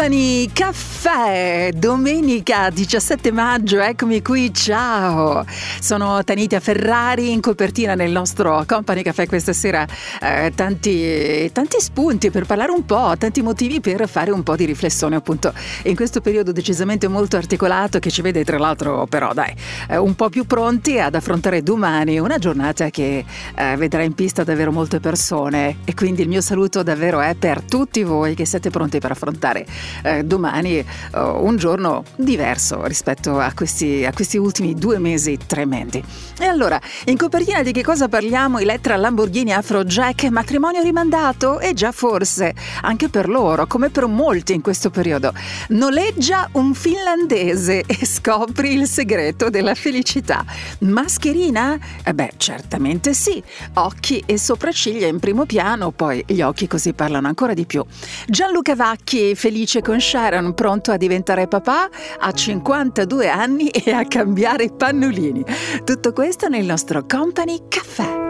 Company Caffè, domenica 17 maggio, eccomi qui, ciao! Sono Tanita Ferrari in copertina nel nostro Company Caffè questa sera, eh, tanti, tanti spunti per parlare un po', tanti motivi per fare un po' di riflessione appunto in questo periodo decisamente molto articolato che ci vede tra l'altro però dai, eh, un po' più pronti ad affrontare domani una giornata che eh, vedrà in pista davvero molte persone e quindi il mio saluto davvero è per tutti voi che siete pronti per affrontare eh, domani eh, un giorno diverso rispetto a questi, a questi ultimi due mesi tremendi. E allora, in copertina di che cosa parliamo? Elettra Lamborghini Afrojack, matrimonio rimandato? E già forse, anche per loro, come per molti in questo periodo, noleggia un finlandese e scopri il segreto della felicità. Mascherina? Eh beh, certamente sì. Occhi e sopracciglia in primo piano, poi gli occhi così parlano ancora di più. Gianluca Vacchi, felice felice con Sharon, pronto a diventare papà, a 52 anni e a cambiare pannolini. Tutto questo nel nostro Company Caffè.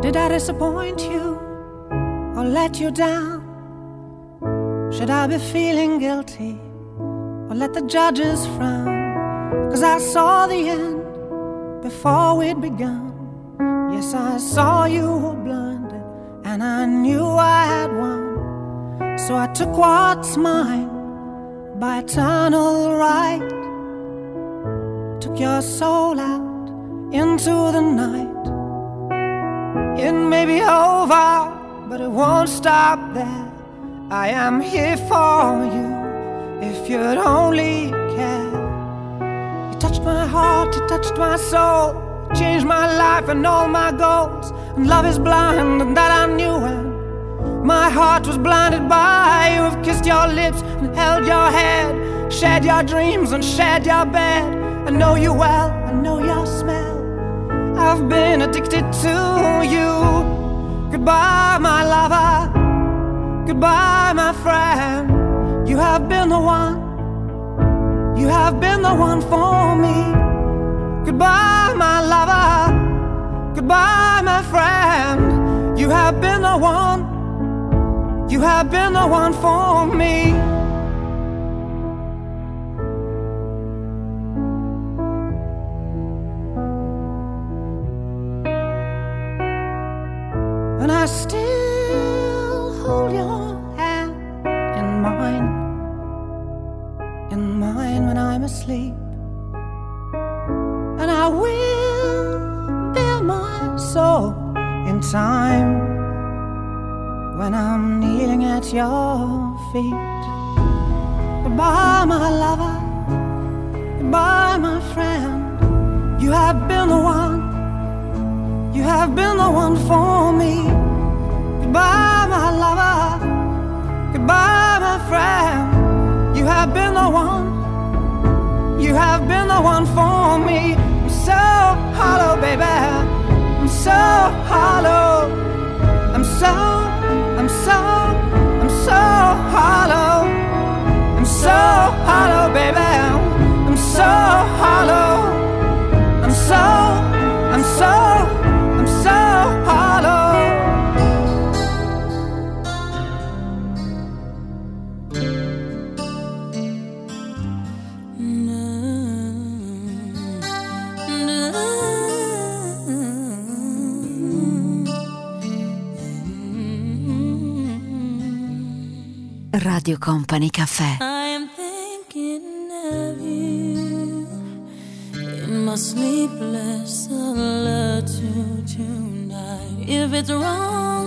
Did I disappoint you or let you down? Should I be feeling guilty or let the judges frown? Cause I saw the end before we'd begun. Yes, I saw you were blinded and I knew I had won. So I took what's mine by eternal right. Took your soul out into the night. It may be over, but it won't stop there. I am here for you if you'd only care. You touched my heart, you touched my soul, changed my life and all my goals. And love is blind, and that I knew. And my heart was blinded by you. Have kissed your lips and held your head, shared your dreams and shared your bed. I know you well, I know your smell. I've been addicted to you. Goodbye, my lover. Goodbye, my friend. You have been the one. You have been the one for me. Goodbye, my lover. Goodbye, my friend. You have been the one. You have been the one for me. And I still hold your hand in mine, in mine when I'm asleep. And I will bear my soul in time when I'm kneeling at your feet. Goodbye, my lover. Goodbye, my friend. You have been the one. You have been the one for me. Goodbye, my lover. Goodbye, my friend. You have been the one. You have been the one for me. I'm so hollow, baby. I'm so hollow. I'm so I'm so, I'm so hollow. I'm so hollow, baby. I'm so hollow. I'm so, I'm so, Radio Company Caffè. I am thinking of you in my sleepless solitude tonight. If it's wrong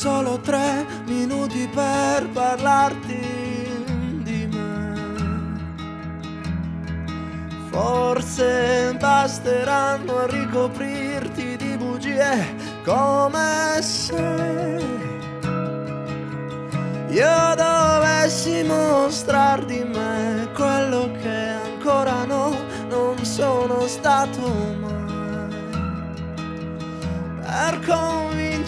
solo tre minuti per parlarti di me. Forse basteranno a ricoprirti di bugie come se io dovessi mostrar di me quello che ancora no, non sono stato mai per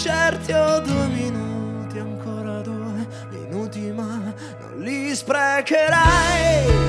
convincerti ho due minuti, ancora due minuti, ma non li sprecherai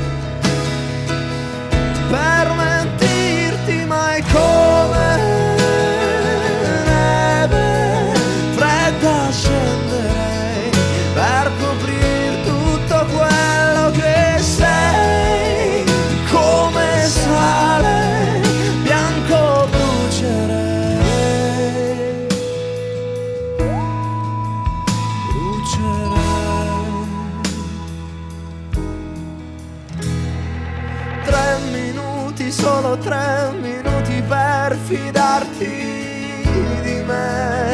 tre minuti per fidarti di me.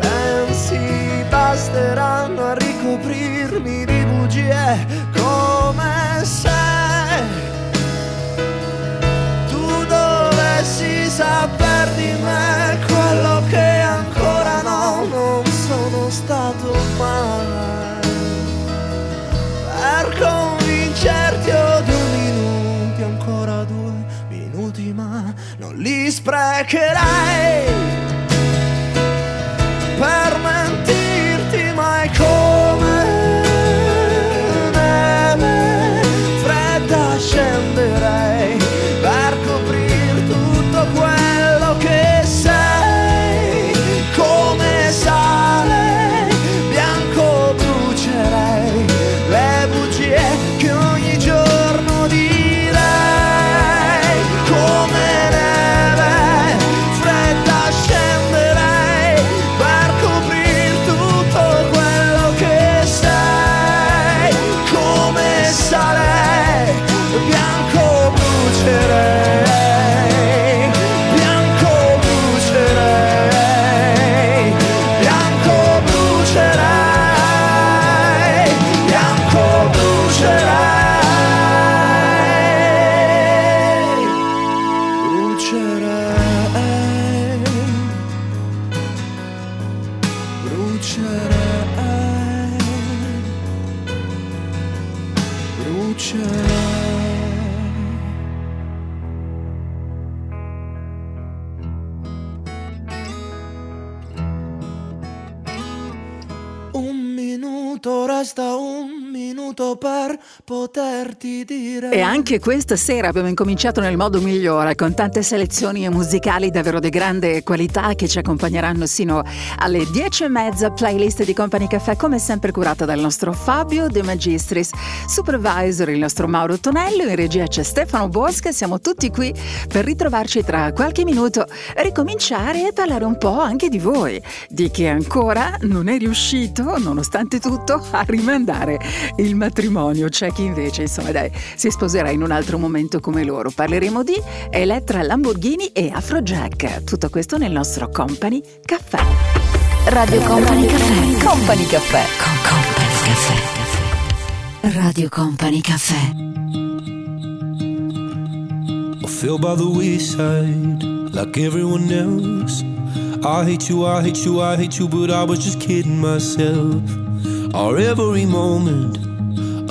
Pensi basteranno a ricoprirmi di bugie come se tu dovessi saper di me non li E anche questa sera abbiamo incominciato nel modo migliore, con tante selezioni musicali davvero di grande qualità che ci accompagneranno sino alle dieci e mezza. Playlist di Company Caffè, come sempre curata dal nostro Fabio De Magistris, supervisor il nostro Mauro Tonello, in regia c'è Stefano Bosca. Siamo tutti qui per ritrovarci tra qualche minuto, ricominciare e parlare un po' anche di voi, di chi ancora non è riuscito, nonostante tutto, a rimandare il matrimonio. C'è chi invece, insomma, dai, si sposerà in un altro momento come loro. Parleremo di Elettra Lamborghini e Afrojack. Tutto questo nel nostro Company Caffè. Radio Company Caffè. Company Caffè. Con Company Caffè. Radio Company Caffè. I fell by the wayside like everyone else. I hate you, I hate you, I hate you, but I was just kidding myself. Our every moment,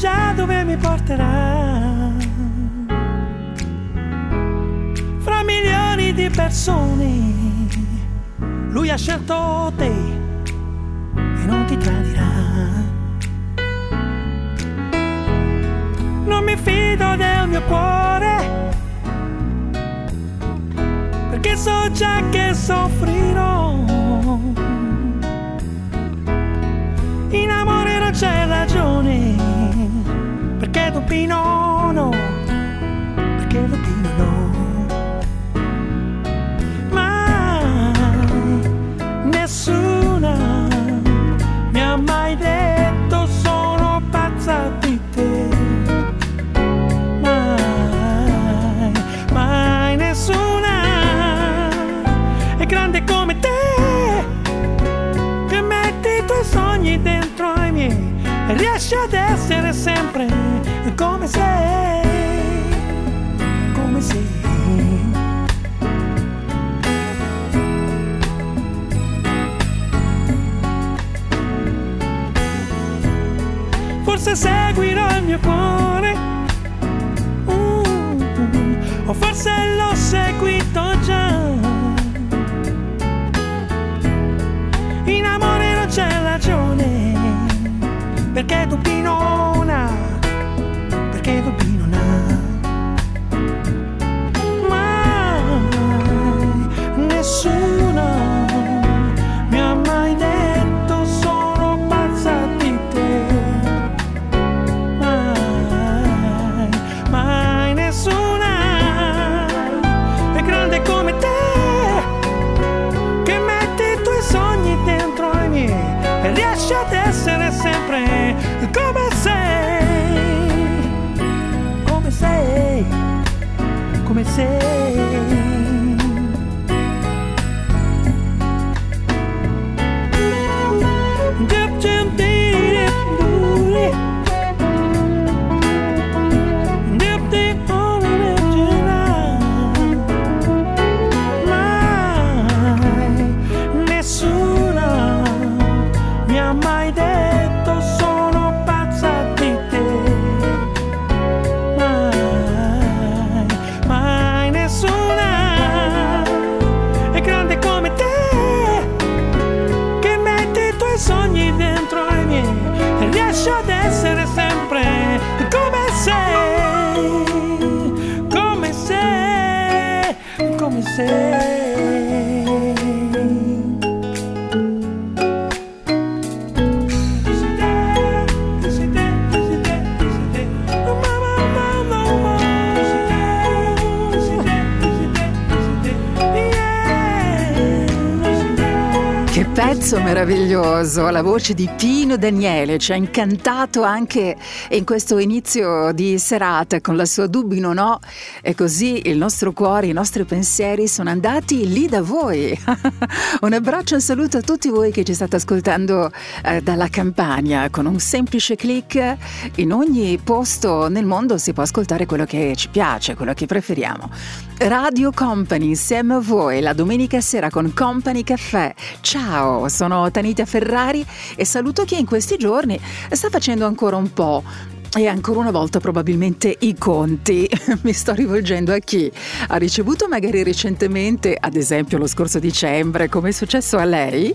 Già dove mi porterà. Fra milioni di persone Lui ha scelto te E non ti tradirà. Non mi fido del mio cuore perché so già che soffrirò. In amore non c'è ragione, perché Dopino no, perché Dopino no. Mai nessuna mi ha mai detto sono pazza di te. Mai, nessuna è grande come te che metti i tuoi sogni dentro e riesci ad essere sempre come sei, come sei. Forse seguirò il mio cuore Mm, o forse l'ho seguito già. In amore non c'è ragione, perché tu pinona, meraviglioso, la voce di Pino Daniele ci ha incantato anche in questo inizio di serata con la sua dubbi non ho e così il nostro cuore, i nostri pensieri sono andati lì da voi. un abbraccio e un saluto a tutti voi che ci state ascoltando eh, dalla campagna con un semplice clic in ogni posto nel mondo si può ascoltare quello che ci piace, quello che preferiamo. Radio Company insieme a voi la domenica sera con Company Caffè. Ciao, sono Tanita Ferrari e saluto chi in questi giorni sta facendo ancora un po' E ancora una volta probabilmente i conti. Mi sto rivolgendo a chi ha ricevuto magari recentemente, ad esempio lo scorso dicembre, come è successo a lei,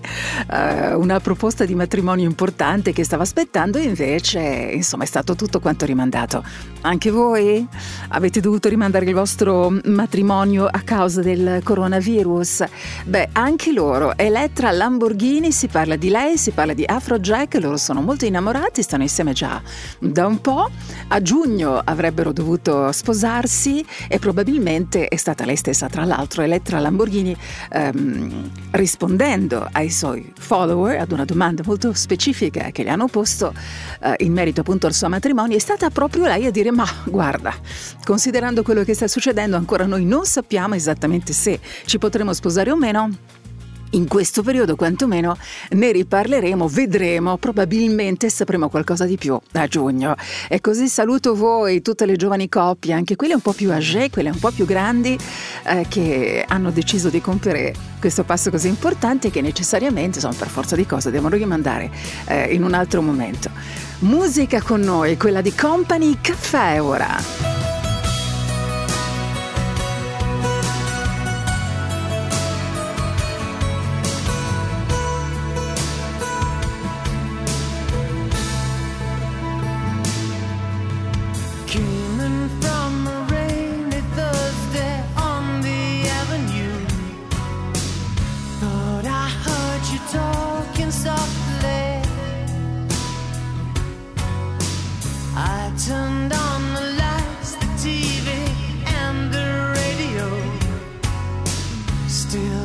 eh, una proposta di matrimonio importante che stava aspettando e invece insomma è stato tutto quanto rimandato. Anche voi avete dovuto rimandare il vostro matrimonio a causa del coronavirus? Beh, anche loro. Elettra Lamborghini, si parla di lei, si parla di Afrojack, loro sono molto innamorati, stanno insieme già da un po'. A giugno avrebbero dovuto sposarsi e probabilmente è stata lei stessa, tra l'altro, Elettra Lamborghini, ehm, rispondendo ai suoi follower ad una domanda molto specifica che gli hanno posto eh, in merito appunto al suo matrimonio, è stata proprio lei a dire ma guarda, considerando quello che sta succedendo ancora noi non sappiamo esattamente se ci potremo sposare o meno in questo periodo quantomeno ne riparleremo, vedremo, probabilmente sapremo qualcosa di più a giugno. E così saluto voi, tutte le giovani coppie, anche quelle un po' più âgé, quelle un po' più grandi, eh, che hanno deciso di compiere questo passo così importante che necessariamente, insomma, per forza di cose, devono rimandare eh, in un altro momento. Musica con noi, quella di Company Caffè ora. Radio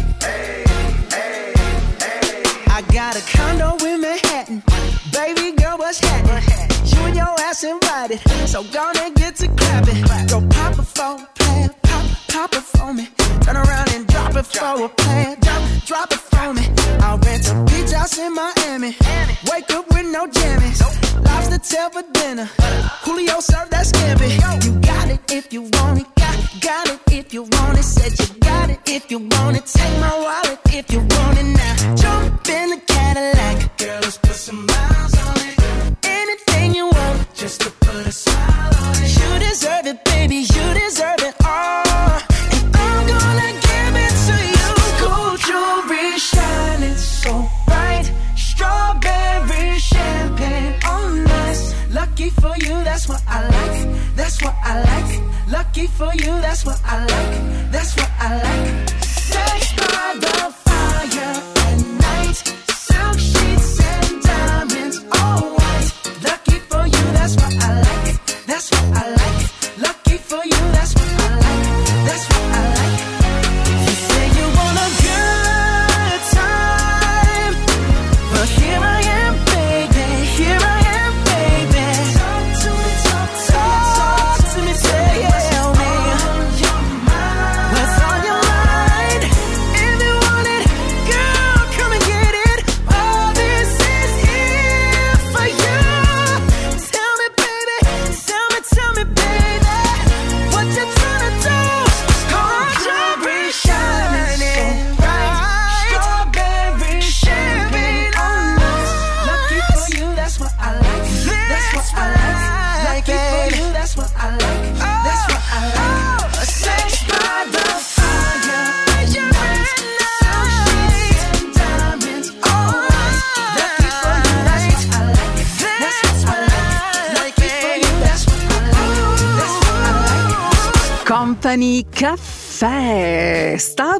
Company Caffè.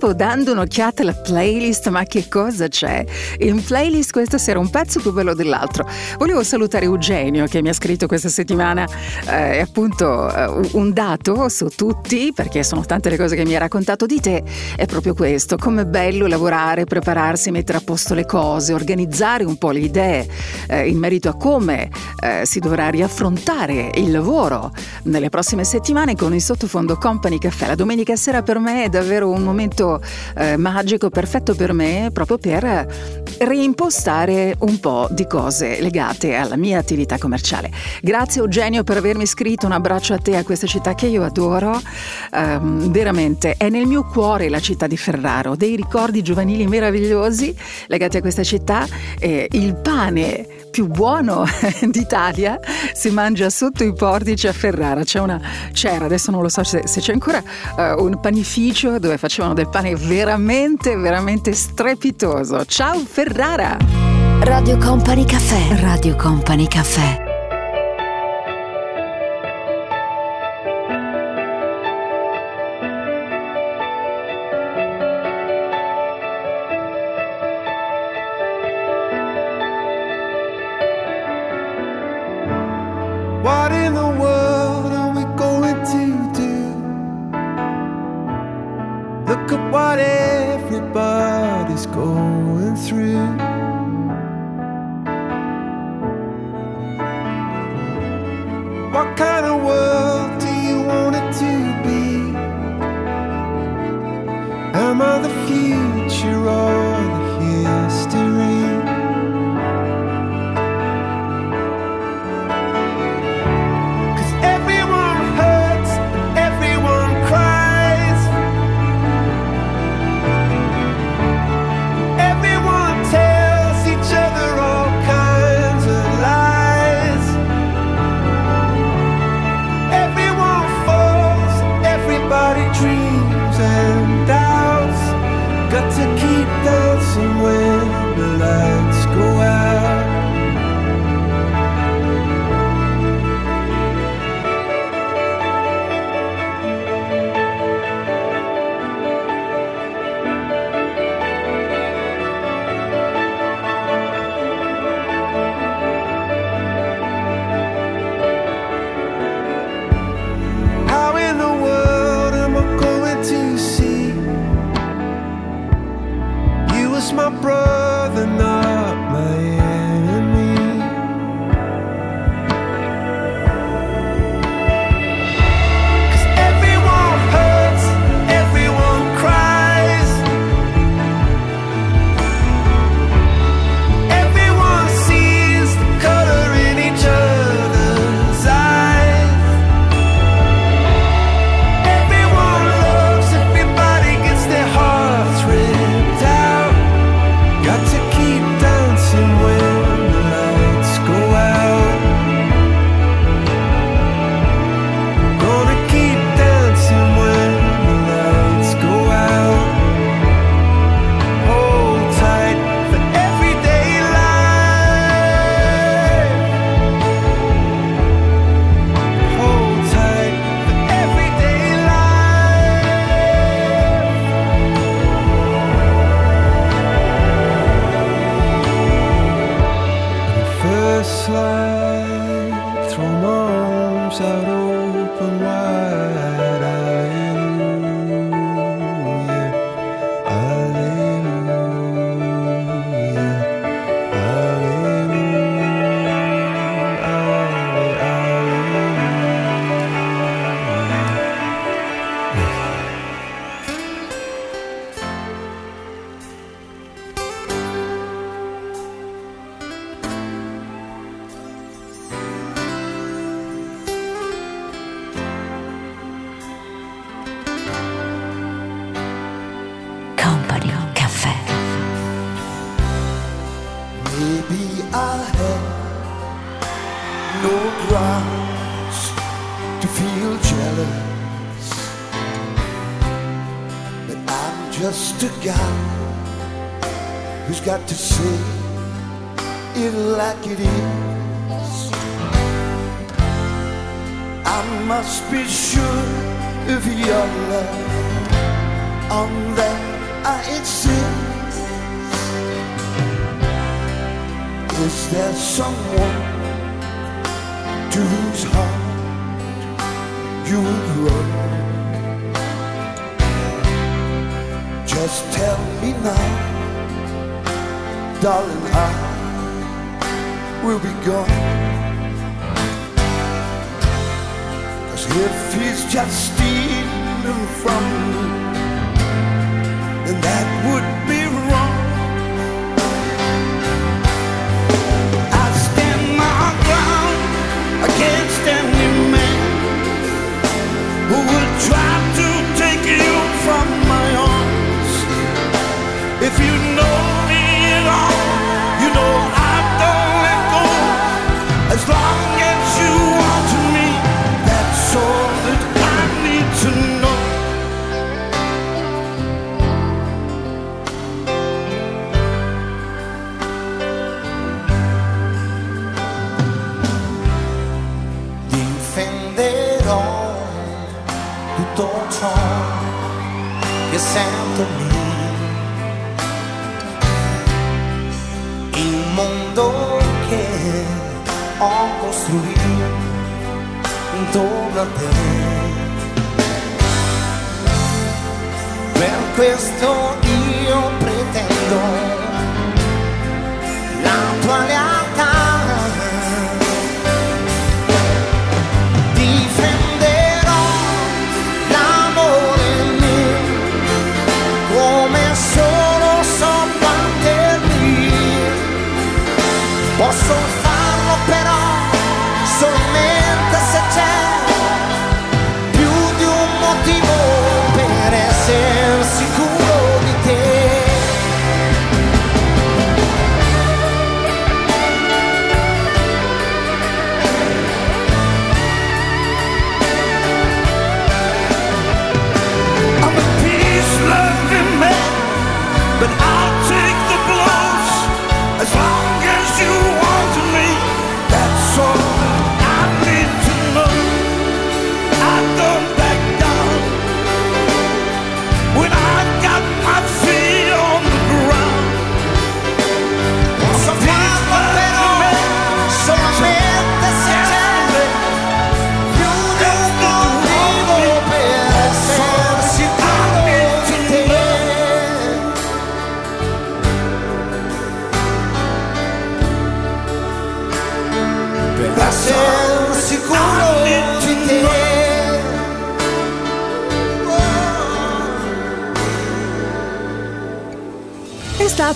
Stavo dando un'occhiata alla playlist, ma che cosa c'è? In playlist questa sera un pezzo più bello dell'altro. Volevo salutare Eugenio che mi ha scritto questa settimana eh, appunto eh, un dato su tutti, perché sono tante le cose che mi ha raccontato di te, è proprio questo, come è bello lavorare, prepararsi, mettere a posto le cose, organizzare un po' le idee eh, in merito a come eh, si dovrà riaffrontare il lavoro nelle prossime settimane con il sottofondo Company Caffè. La domenica sera per me è davvero un momento eh, magico, perfetto per me, proprio per reimpostare un po' di cose legate alla mia attività commerciale. Grazie Eugenio per avermi scritto, un abbraccio a te, a questa città che io adoro. Ehm, veramente è nel mio cuore la città di Ferraro, dei ricordi giovanili meravigliosi legati a questa città. Eh, il pane più buono d'Italia si mangia sotto i portici a Ferrara. C'è una, c'era, adesso non lo so se, se c'è ancora, eh, un panificio dove facevano del pane veramente, veramente strepitoso. Ciao Ferrara! Radio Company Caffè. Radio Company Caffè.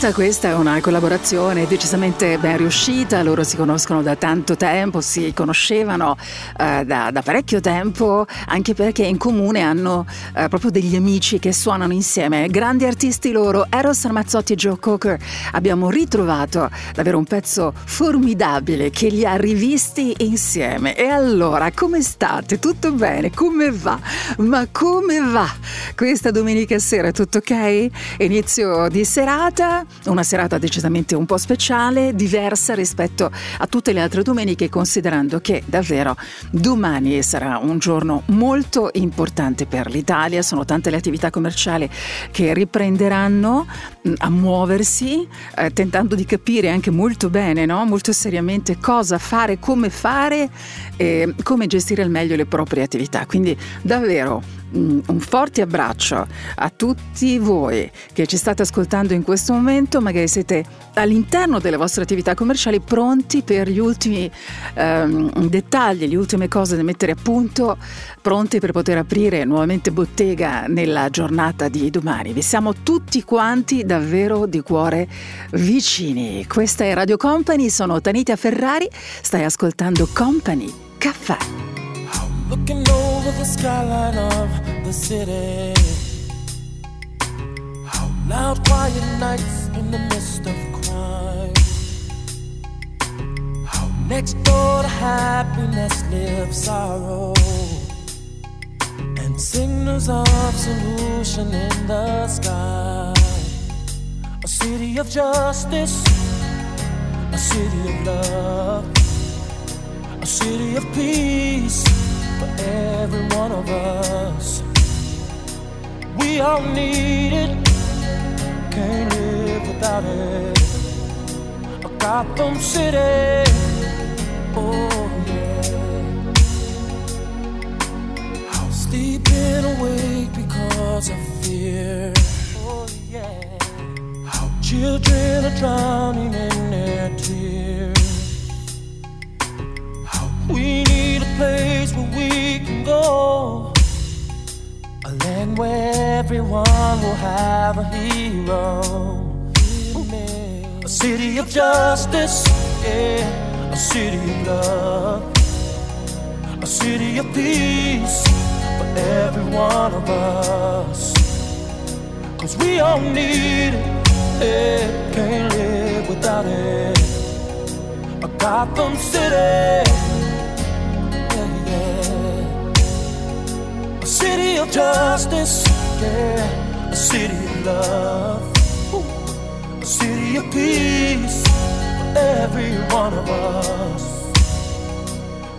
È stata questa una collaborazione decisamente ben riuscita, loro si conoscono da tanto tempo, si conoscevano eh, da, da parecchio tempo, anche perché in comune hanno eh, proprio degli amici che suonano insieme, grandi artisti loro, Eros Ramazzotti e Joe Cocker. Abbiamo ritrovato davvero un pezzo formidabile che li ha rivisti insieme. E allora, come state? Tutto bene? Come va? Ma come va? Questa domenica sera tutto ok? Inizio di serata, una serata decisamente un po' speciale, diversa rispetto a tutte le altre domeniche, considerando che davvero domani sarà un giorno molto importante per l'Italia. Sono tante le attività commerciali che riprenderanno mh, a muoversi, eh, tentando di capire anche molto bene, no? molto seriamente cosa fare, come fare e come gestire al meglio le proprie attività. Quindi davvero mm, un forte abbraccio a tutti voi che ci state ascoltando in questo momento, magari siete all'interno delle vostre attività commerciali pronti per gli ultimi ehm, dettagli, le ultime cose da mettere a punto, pronti per poter aprire nuovamente bottega nella giornata di domani. Vi siamo tutti quanti davvero di cuore vicini. Questa è Radio Company, sono Tanita Ferrari, stai ascoltando Company Caffè. Looking over the skyline of the city. How loud, quiet nights in the midst of crime. How next door to happiness lives sorrow. And Signals of solution in the sky. A city of justice, a city of love, a city of peace for every one of us. We all need it, can't live without it. A Gotham City, oh yeah. I'm sleeping awake because of fear. Oh yeah. How children are drowning in their tears. We need a place where we can go. A land where everyone will have a hero. A city of justice, yeah. A city of love. A city of peace for every one of us. Cause we all need it, yeah. can't live without it. A Gotham City, city of justice, yeah. A city of love, Ooh. a city of peace for every one of us.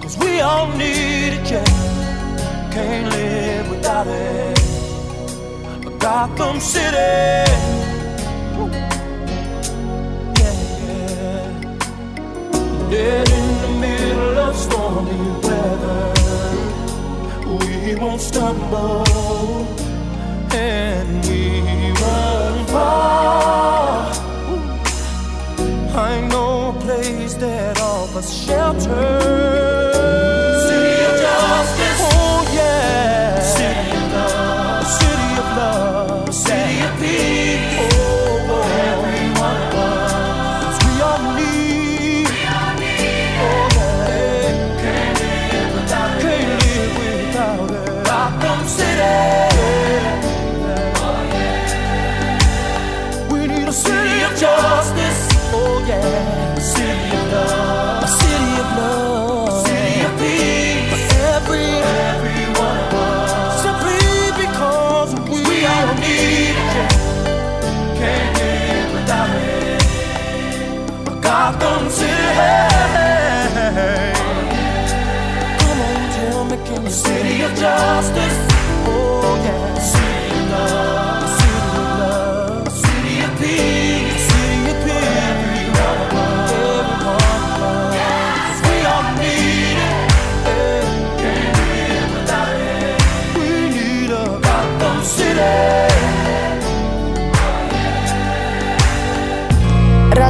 Cause we all need it, yeah. Can't live without it. A Gotham City. Woo. Yeah, yeah. Dead We won't stumble. And we won't fall. I know a place that offers shelter.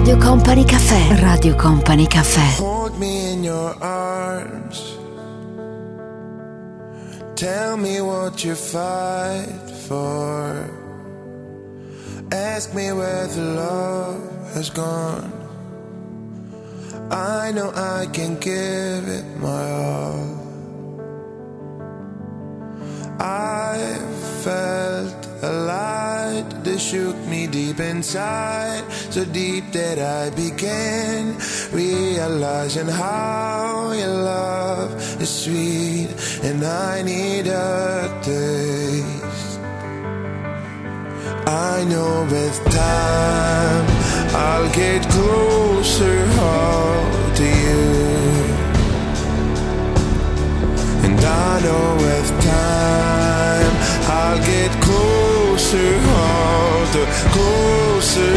Radio Company Caffè. Radio Company Caffè. Hold me in your arms. Tell me what you fight for. Ask me where the love has gone. I know I can give it my all. I felt a light that shook me deep inside, so deep that I began realizing how your love is sweet, and I need a taste. I know with time I'll get closer all to you. And I know with time I'll get closer the closer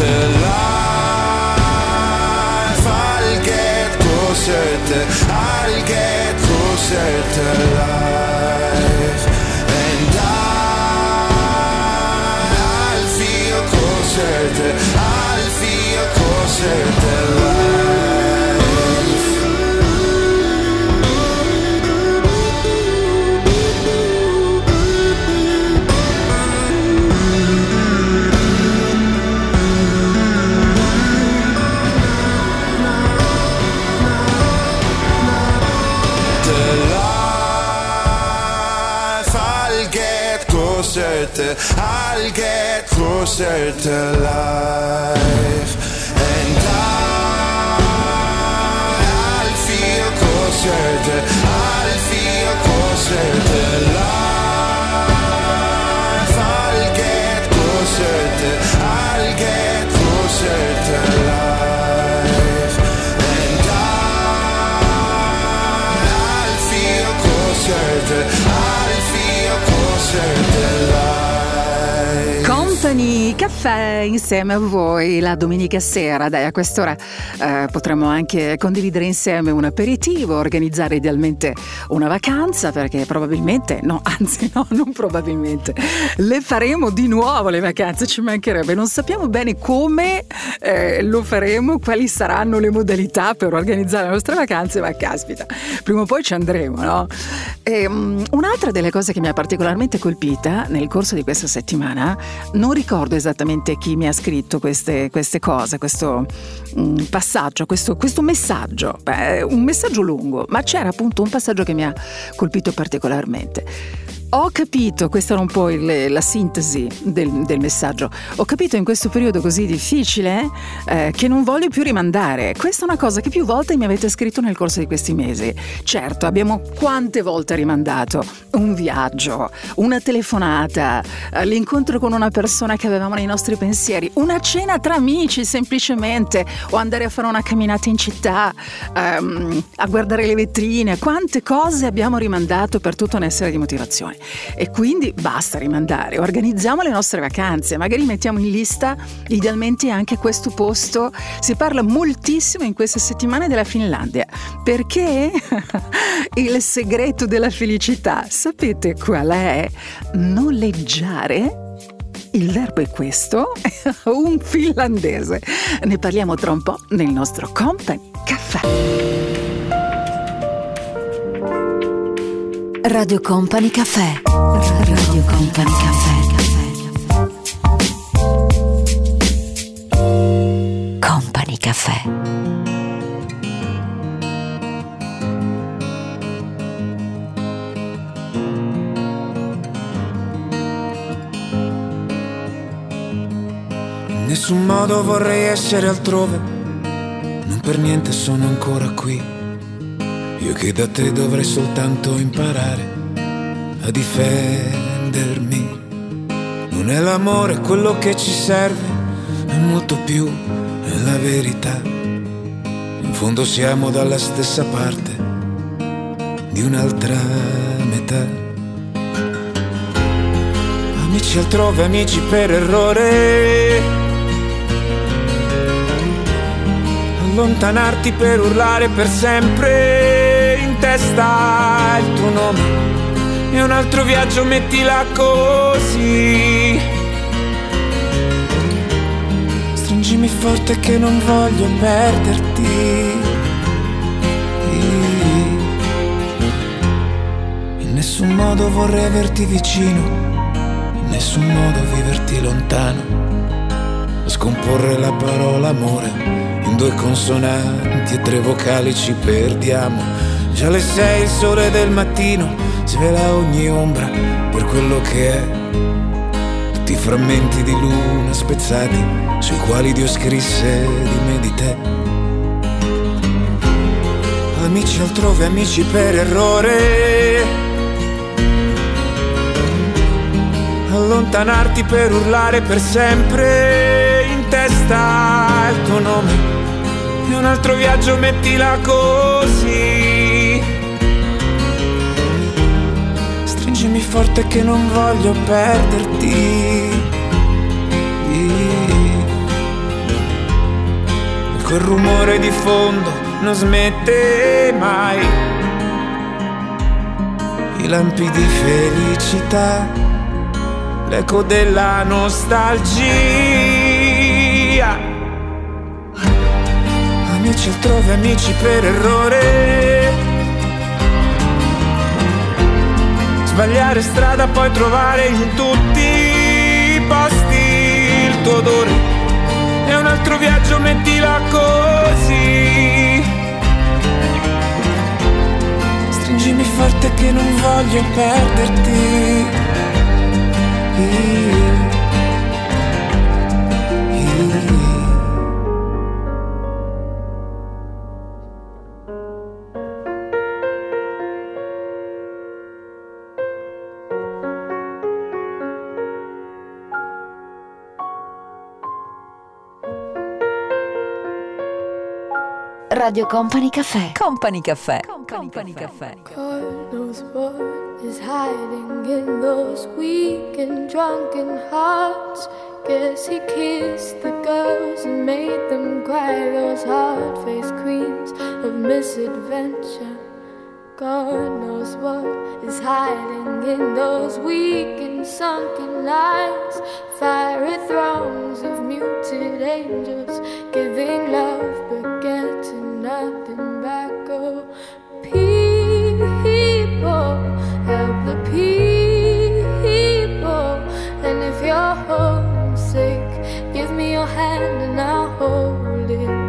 the life. I'll get closer to I'll get closer to life. And I I'll feel closer to I'll feel closer to life I'll get closer to life. And I, I'll feel closer to, I'll feel closer to life. Caffè insieme a voi la domenica sera. Dai, a quest'ora eh, potremmo anche condividere insieme un aperitivo, organizzare idealmente una vacanza perché probabilmente, no, anzi no, non probabilmente, le faremo di nuovo le vacanze, ci mancherebbe. Non sappiamo bene come eh, lo faremo, quali saranno le modalità per organizzare le nostre vacanze, ma caspita, prima o poi ci andremo, no? E, um, un'altra delle cose che mi ha particolarmente colpita nel corso di questa settimana, non ricordo esattamente chi mi ha scritto queste, queste cose, questo um, passaggio, questo, questo messaggio, Beh, un messaggio lungo, ma c'era appunto un passaggio che mi ha colpito particolarmente. Ho capito, questa era un po' il, la sintesi del, del, messaggio, ho capito in questo periodo così difficile eh, che non voglio più rimandare. Questa è una cosa che più volte mi avete scritto nel corso di questi mesi. Certo, abbiamo quante volte rimandato un viaggio, una telefonata, eh, l'incontro con una persona che avevamo nei nostri pensieri, una cena tra amici semplicemente, o andare a fare una camminata in città, ehm, a guardare le vetrine. Quante cose abbiamo rimandato per tutta una serie di motivazioni. E quindi basta rimandare, organizziamo le nostre vacanze, magari mettiamo in lista idealmente anche questo posto. Si parla moltissimo in queste settimane della Finlandia, perché il segreto della felicità, sapete qual è? Noleggiare il verbo è questo, un finlandese. Ne parliamo tra un po' nel nostro Company Caffè. Radio Company Caffè. Radio Company Caffè. Company Caffè. In nessun modo vorrei essere altrove, non per niente sono ancora qui io che da te dovrei soltanto imparare a difendermi. Non è l'amore quello che ci serve, è molto più, è la verità. In fondo siamo dalla stessa parte di un'altra metà. Amici altrove, amici per errore. Allontanarti per urlare per sempre testa il tuo nome e un altro viaggio mettila così. Stringimi forte che non voglio perderti. In nessun modo vorrei averti vicino, in nessun modo viverti lontano. Scomporre la parola amore in due consonanti e tre vocali ci perdiamo Già le sei, il sole del mattino svela ogni ombra per quello che è. Tutti i frammenti di luna spezzati sui quali Dio scrisse di me di te. Amici altrove, amici per errore. Allontanarti per urlare per sempre in testa il tuo nome. E un altro viaggio mettila così Stringimi forte che non voglio perderti. E quel rumore di fondo non smette mai. I lampi di felicità, l'eco della nostalgia. Amici altrove, amici per errore Sbagliare strada, poi trovare in tutti i posti il tuo odore. E un altro viaggio, mettila così. Stringimi forte che non voglio perderti. Radio Company Caffè. Company Caffè. Company Caffè. God knows what is hiding in those weak and drunken hearts. Guess he kissed the girls and made them cry, those hard faced queens of misadventure. God knows what is hiding in those weak and sunken lines. Fiery throngs of muted angels giving love but getting nothing back. Oh, people, help the people. And if you're homesick, give me your hand and I'll hold it.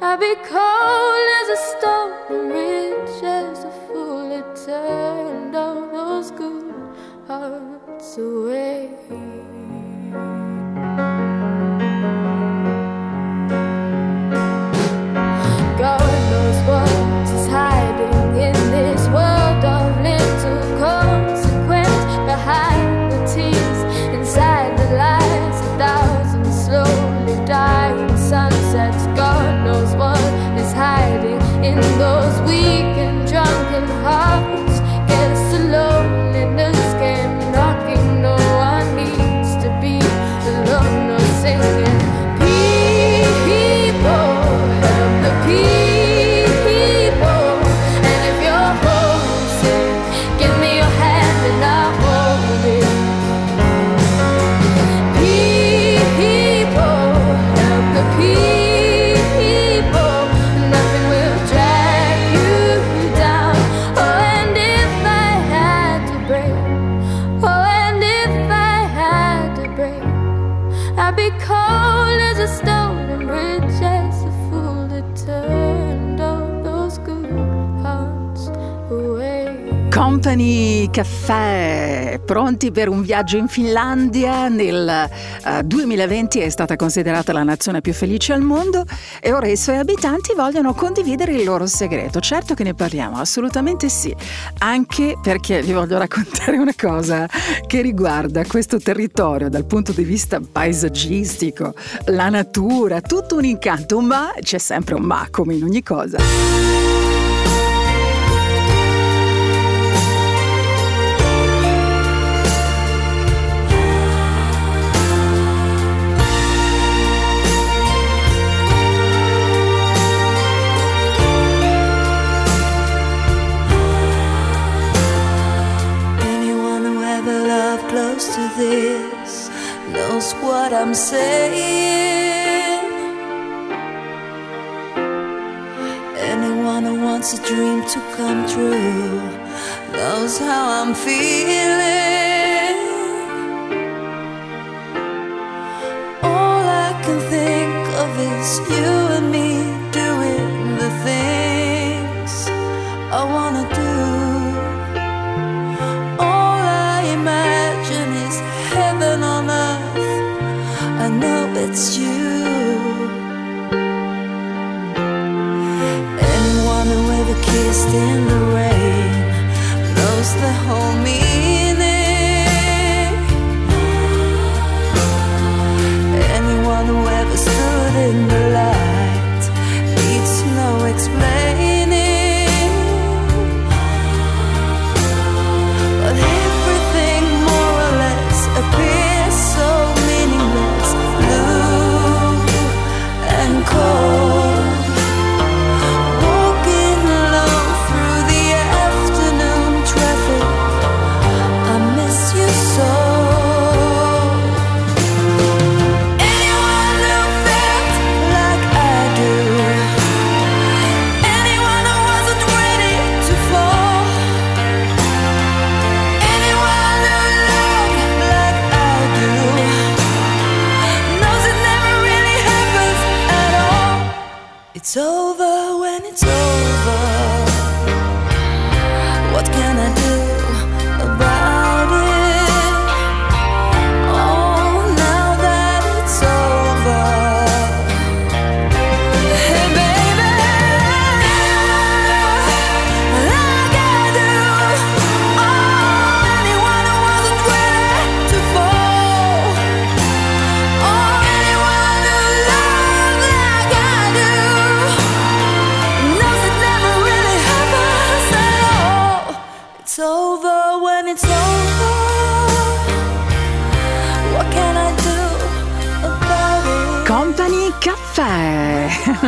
I'd be cold as a stone rich as a fool. It turned all those good hearts away. Caffè, pronti per un viaggio in Finlandia. Nel eh, 2020 è stata considerata la nazione più felice al mondo e ora i suoi abitanti vogliono condividere il loro segreto. Certo che ne parliamo, assolutamente sì, anche perché vi voglio raccontare una cosa che riguarda questo territorio dal punto di vista paesaggistico, la natura, tutto un incanto, ma c'è sempre un ma come in ogni cosa. To this knows what I'm saying. Anyone who wants a dream to come true knows how I'm feeling. All I can think of is you you.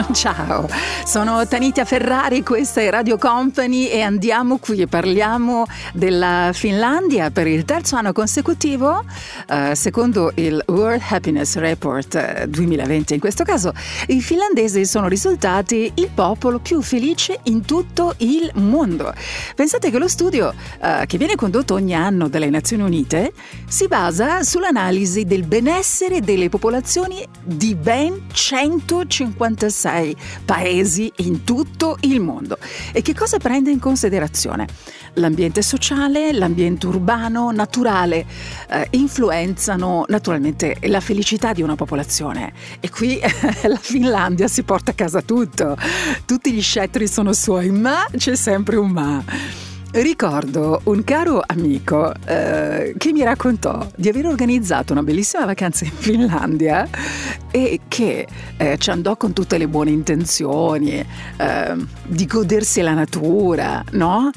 Ciao, sono Tanitia Ferrari, questa è Radio Company e andiamo qui e parliamo della Finlandia per il terzo anno consecutivo, eh, secondo il World Happiness Report eh, 2020. In questo caso i finlandesi sono risultati il popolo più felice in tutto il mondo. Pensate che lo studio eh, che viene condotto ogni anno dalle Nazioni Unite si basa sull'analisi del benessere delle popolazioni di ben 156 paesi in tutto il mondo. E che cosa prende in considerazione? L'ambiente sociale, l'ambiente urbano, naturale, eh, influenzano naturalmente la felicità di una popolazione. E qui la Finlandia si porta a casa tutto. Tutti gli scettri sono suoi, ma c'è sempre un ma. Ricordo un caro amico eh, che mi raccontò di aver organizzato una bellissima vacanza in Finlandia e che eh, ci andò con tutte le buone intenzioni eh, di godersi la natura, no?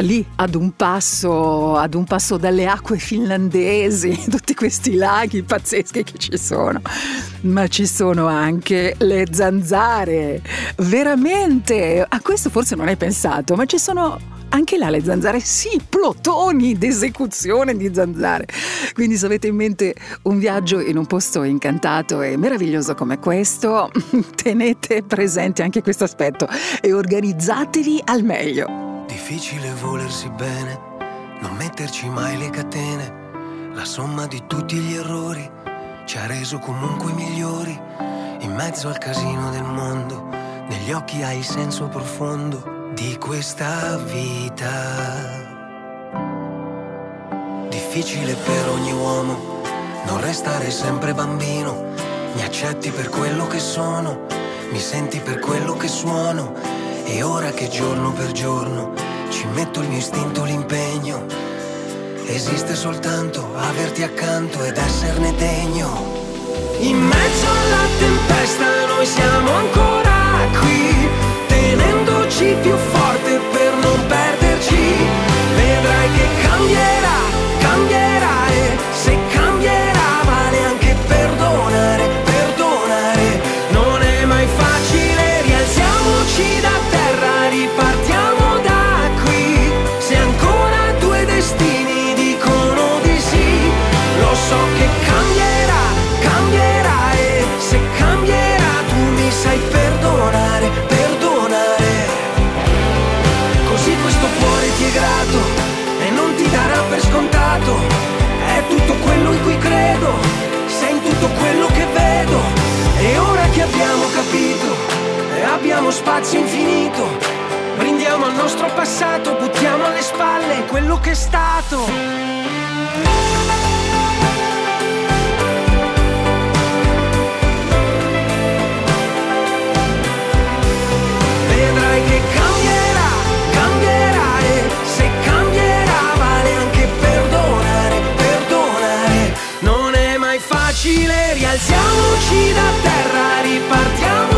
Lì ad un passo, ad un passo dalle acque finlandesi, tutti questi laghi pazzeschi che ci sono. Ma ci sono anche le zanzare. Veramente, a questo forse non hai pensato, ma ci sono anche là le zanzare, sì, plotoni d'esecuzione di zanzare. Quindi se avete in mente un viaggio in un posto incantato e meraviglioso come questo, tenete presente anche questo aspetto e organizzatevi al meglio. Difficile volersi bene, non metterci mai le catene. La somma di tutti gli errori ci ha reso comunque migliori. In mezzo al casino del mondo, negli occhi hai senso profondo di questa vita. Difficile per ogni uomo non restare sempre bambino. Mi accetti per quello che sono, mi senti per quello che suono. E ora che giorno per giorno ci metto il mio istinto, l'impegno. Esiste soltanto averti accanto ed esserne degno. In mezzo alla tempesta noi siamo ancora qui, tenendoci più forte per non perderci. Vedrai che cambierà, scontato. È tutto quello in cui credo, sei in tutto quello che vedo. E ora che abbiamo capito abbiamo spazio infinito, brindiamo al nostro passato, buttiamo alle spalle quello che è stato. Facile, rialziamoci da terra, ripartiamo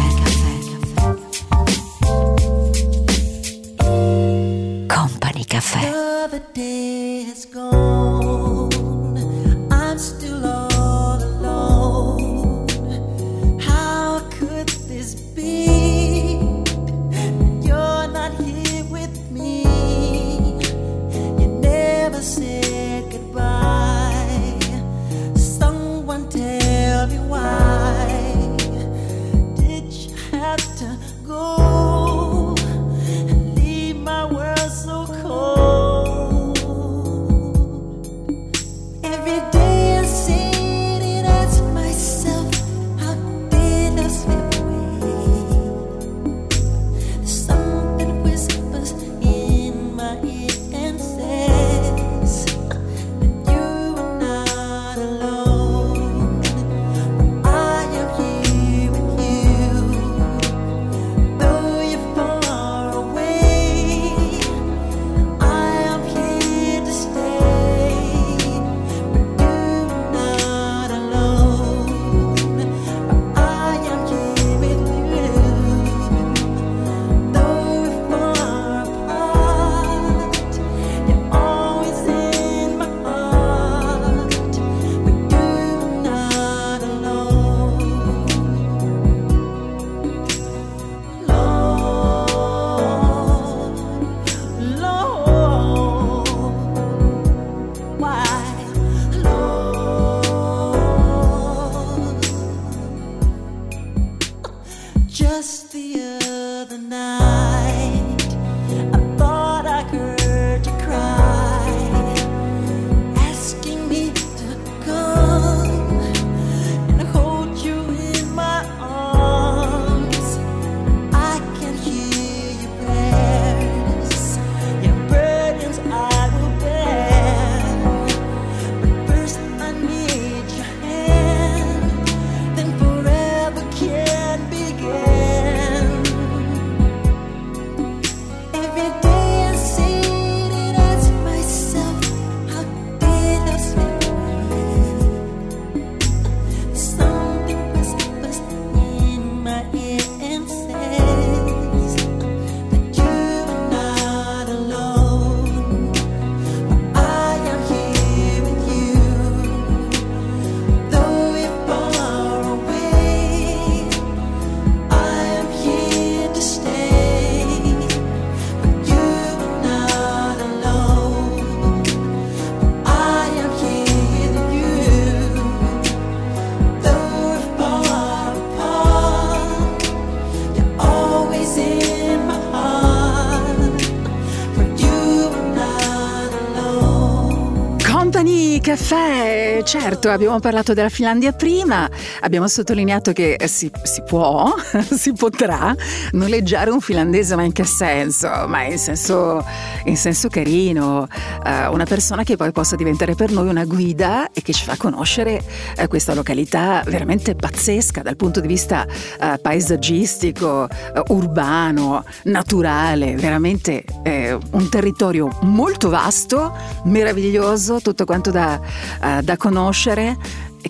Caffè, certo abbiamo parlato della Finlandia prima, abbiamo sottolineato che si, si, può, si potrà noleggiare un finlandese ma in che senso? Ma in senso, in senso carino, uh, una persona che poi possa diventare per noi una guida e che ci fa conoscere uh, questa località veramente pazzesca dal punto di vista uh, paesaggistico, urbano, naturale, veramente un territorio molto vasto, meraviglioso, tutto quanto da, uh, da conoscere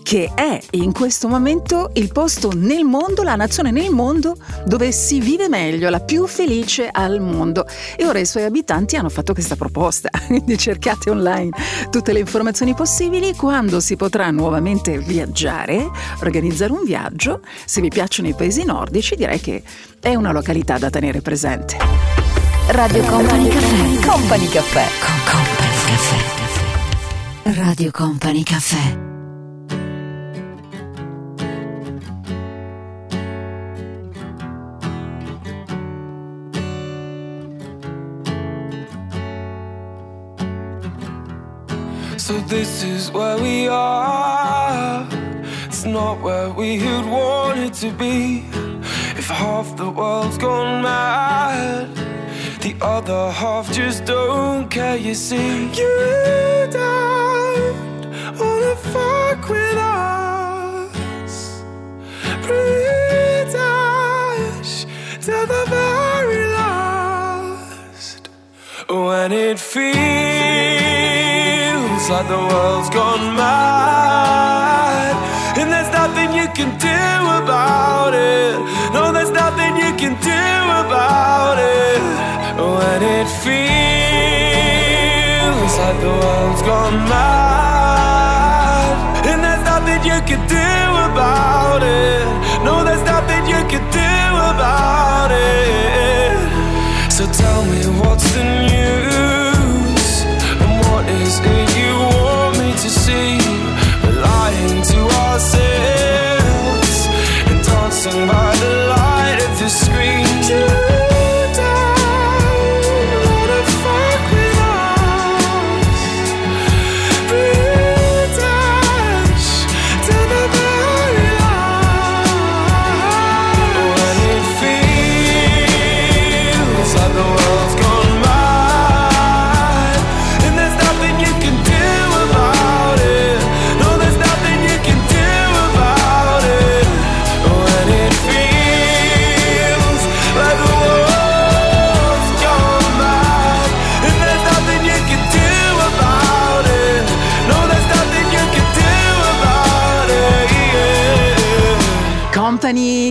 che è in questo momento il posto nel mondo, la nazione nel mondo dove si vive meglio, la più felice al mondo. E ora i suoi abitanti hanno fatto questa proposta, quindi cercate online tutte le informazioni possibili quando si potrà nuovamente viaggiare, organizzare un viaggio. Se vi piacciono i paesi nordici direi che è una località da tenere presente. Radio Company Caffè. Company Caffè. Con Company Caffè. Radio Company Caffè. So this is where we are. It's not where we had wanted to be. If half the world's gone mad, the other half just don't care. You see, you don't wanna fuck with us. Pretend to the very last. When it feels like the world's gone mad, and there's nothing you can do about it. No, there's nothing you can do about it. When it feels like the world's gone mad, and there's nothing you can do about it. No, there's nothing you can do about it. So tell me what's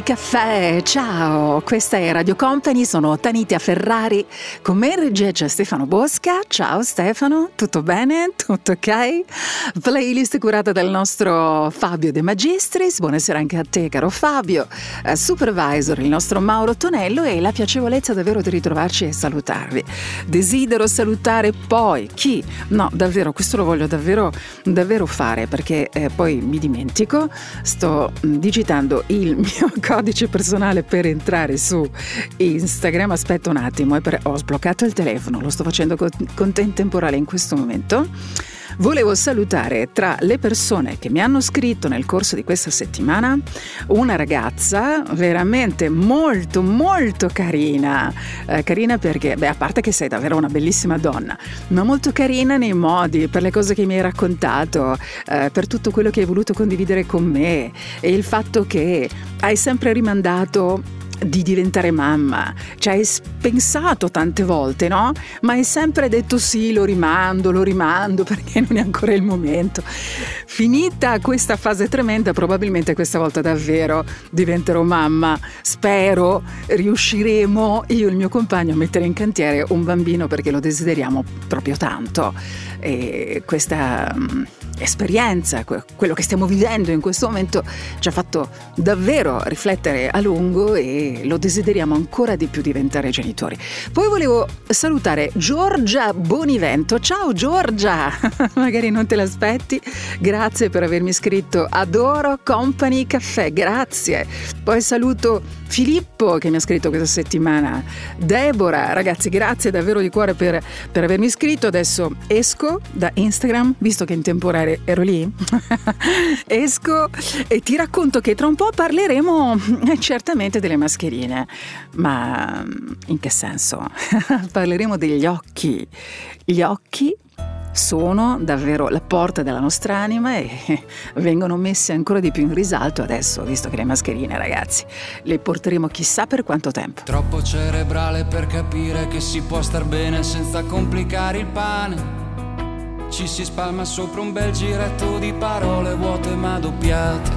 Caffè, ciao, questa è Radio Company, sono Tanita Ferrari, con me in regia c'è Stefano Bosca, ciao Stefano, tutto bene? Tutto ok? Playlist curata dal nostro Fabio De Magistris, buonasera anche a te caro Fabio, Eh, supervisor il nostro Mauro Tonello e la piacevolezza davvero di ritrovarci e salutarvi. Desidero salutare poi chi? No, davvero, questo lo voglio davvero, davvero fare perché eh, poi mi dimentico, sto mm, digitando il mio codice personale per entrare su Instagram. Aspetta un attimo, eh, per- ho sbloccato il telefono, lo sto facendo con, con temporale in questo momento. Volevo salutare tra le persone che mi hanno scritto nel corso di questa settimana una ragazza veramente molto molto carina. Eh, carina perché, beh, a parte che sei davvero una bellissima donna, ma molto carina nei modi, per le cose che mi hai raccontato, eh, per tutto quello che hai voluto condividere con me e il fatto che hai sempre rimandato di diventare mamma. Ci hai s- pensato tante volte, no? Ma hai sempre detto sì, lo rimando, lo rimando perché non è ancora il momento. Finita questa fase tremenda, probabilmente questa volta davvero diventerò mamma. Spero riusciremo io e il mio compagno a mettere in cantiere un bambino perché lo desideriamo proprio tanto. E questa mm, esperienza, que- quello che stiamo vivendo in questo momento ci ha fatto davvero riflettere a lungo e lo desideriamo ancora di più diventare genitori. Poi volevo salutare Giorgia Bonivento. Ciao Giorgia, magari non te l'aspetti. Grazie per avermi scritto. Adoro Company Caffè, grazie. Poi saluto Filippo che mi ha scritto questa settimana. Deborah, ragazzi, grazie davvero di cuore per, per avermi scritto. Adesso esco da Instagram, visto che in temporale ero lì. esco e ti racconto che tra un po' parleremo eh, certamente delle mascherine. Ma in che senso? parleremo degli occhi. Gli occhi sono davvero la porta della nostra anima e vengono messe ancora di più in risalto adesso, visto che le mascherine, ragazzi, le porteremo chissà per quanto tempo. Troppo cerebrale per capire che si può star bene senza complicare il pane. Ci si spalma sopra un bel giretto di parole vuote ma doppiate.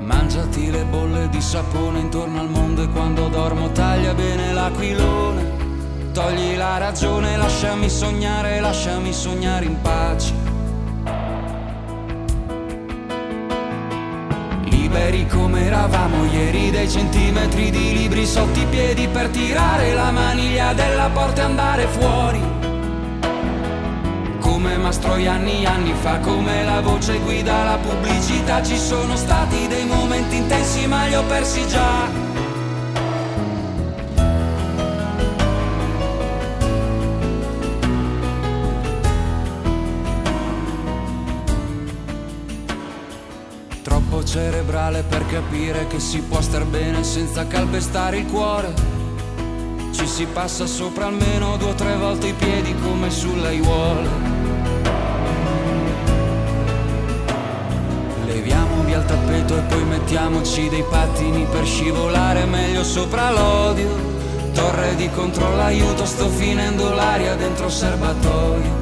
Mangiati le bolle di sapone intorno al mondo e quando dormo taglia bene l'aquilone. Togli la ragione, lasciami sognare, lasciami sognare in pace. Liberi come eravamo ieri, dei centimetri di libri sotto i piedi per tirare la maniglia della porta e andare fuori. Come Mastroi anni anni fa, come la voce guida la pubblicità, ci sono stati dei momenti intensi ma li ho persi già. Cerebrale per capire che si può star bene senza calpestare il cuore. Ci si passa sopra almeno due o tre volte i piedi come sulle aiuole. Leviamo via il tappeto e poi mettiamoci dei pattini per scivolare meglio sopra l'odio. Torre di controllo, aiuto, sto finendo l'aria dentro serbatoio.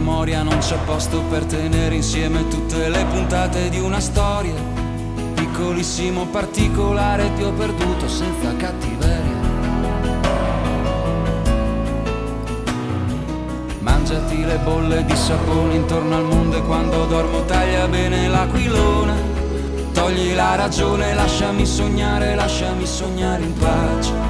memoria non c'è posto per tenere insieme tutte le puntate di una storia. Piccolissimo particolare ti ho perduto senza cattiveria. Mangiati le bolle di sapone intorno al mondo e quando dormo taglia bene l'aquilone. Togli la ragione, lasciami sognare, lasciami sognare in pace.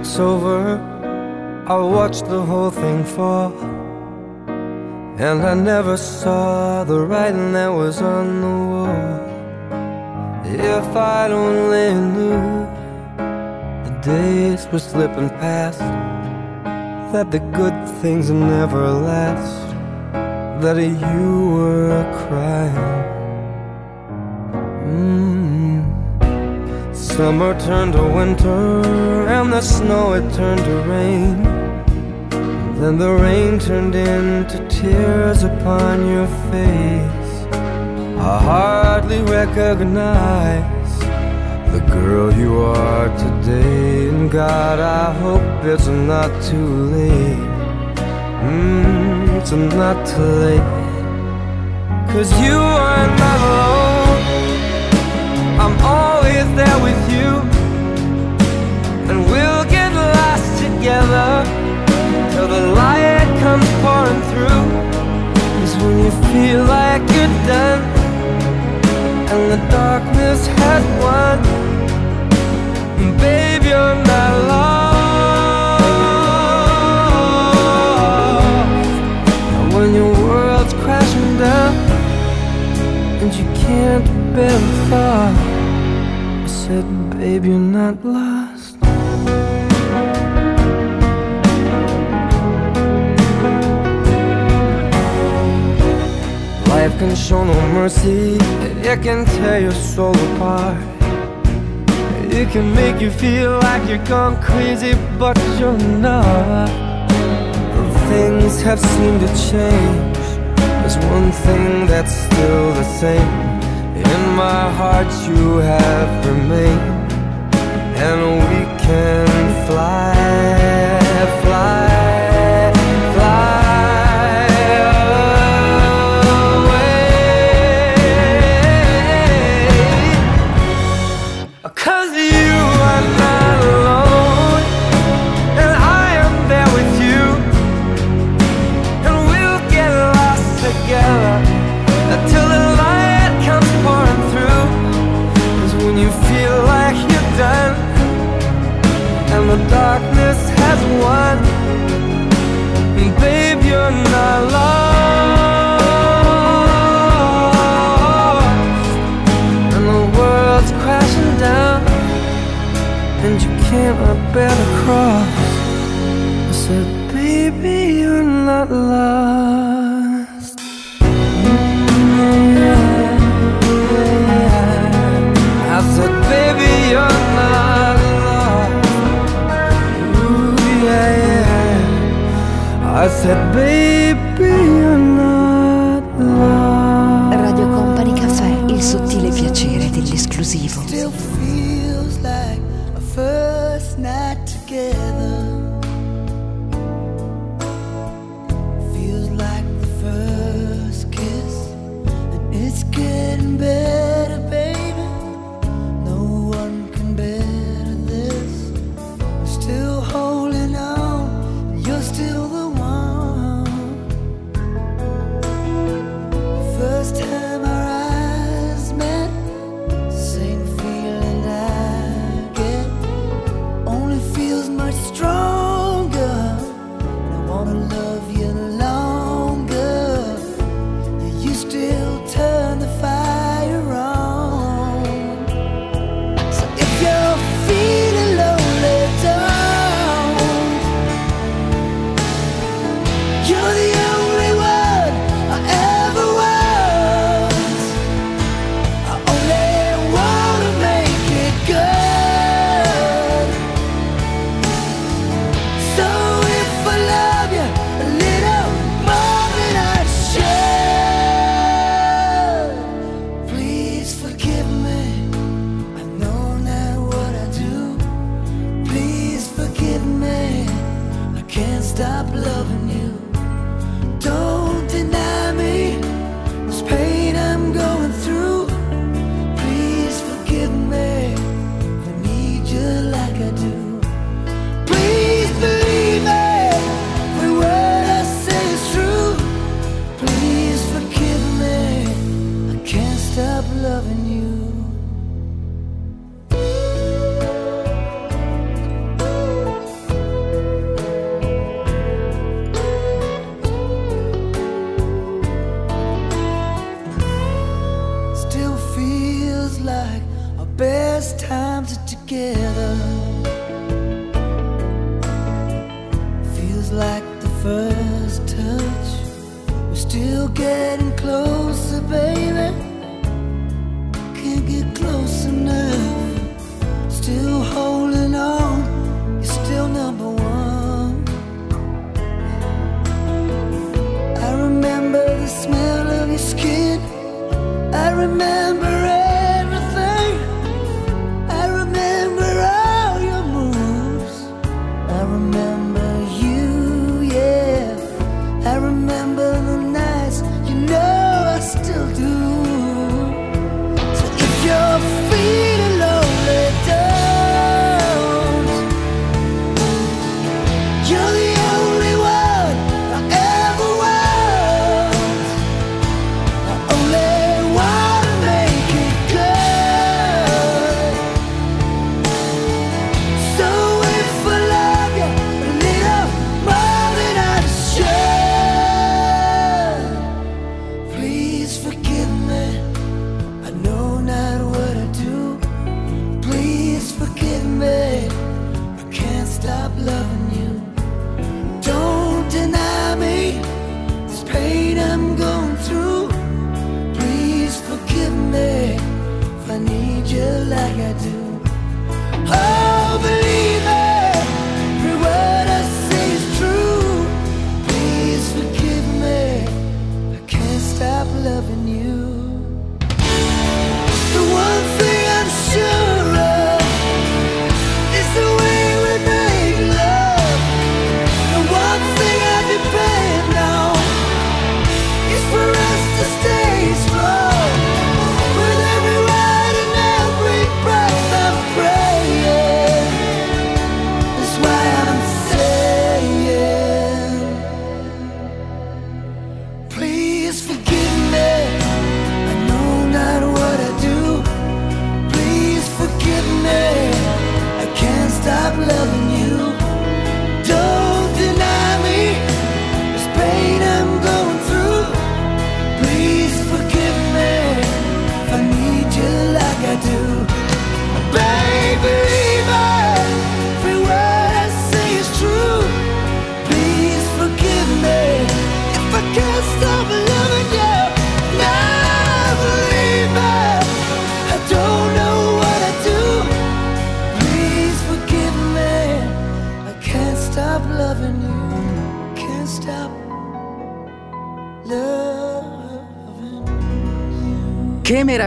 It's over. I watched the whole thing fall. And I never saw the writing that was on the wall. If I'd only knew the days were slipping past, that the good things never last, that you were a crying. Summer turned to winter, and the snow it turned to rain. Then the rain turned into tears upon your face. I hardly recognize the girl you are today. And God, I hope it's not too late. Mm, it's not too late. Cause you are not always there with you. And we'll get lost together till the light comes pouring through. Is when you feel like you're done and the darkness has won. And babe, you're not lost. And when your world's crashing down and you can't bear the thought, said, babe, you're not lost. Life can show no mercy, it can tear your soul apart. It can make you feel like you're gone crazy, but you're not. Things have seemed to change. There's one thing that's still the same. My heart, you have remained, and we can fly, never been across. I said, baby, you're not lost. I said, baby.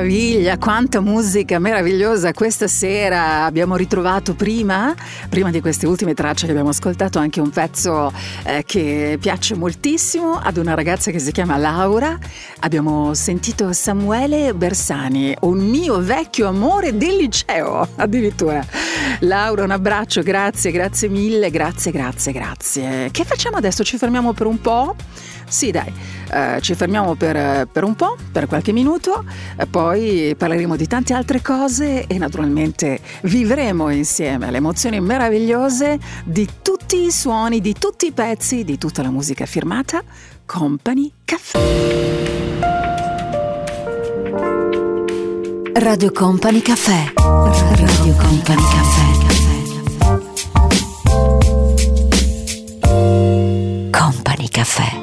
meraviglia, quanta musica meravigliosa questa sera abbiamo ritrovato prima, prima di queste ultime tracce che abbiamo ascoltato, anche un pezzo eh, che piace moltissimo ad una ragazza che si chiama Laura. Abbiamo sentito Samuele Bersani, un mio vecchio amore del liceo, addirittura. Laura, un abbraccio, grazie, grazie mille, grazie, grazie, grazie. Che facciamo adesso? Ci fermiamo per un po'? Sì, dai. Eh, ci fermiamo per, eh, per, un po', per qualche minuto, eh, poi parleremo di tante altre cose e naturalmente vivremo insieme le emozioni meravigliose di tutti i suoni, di tutti i pezzi, di tutta la musica firmata Company Caffè. Radio Company Caffè. Radio Company Caffè. Company Caffè.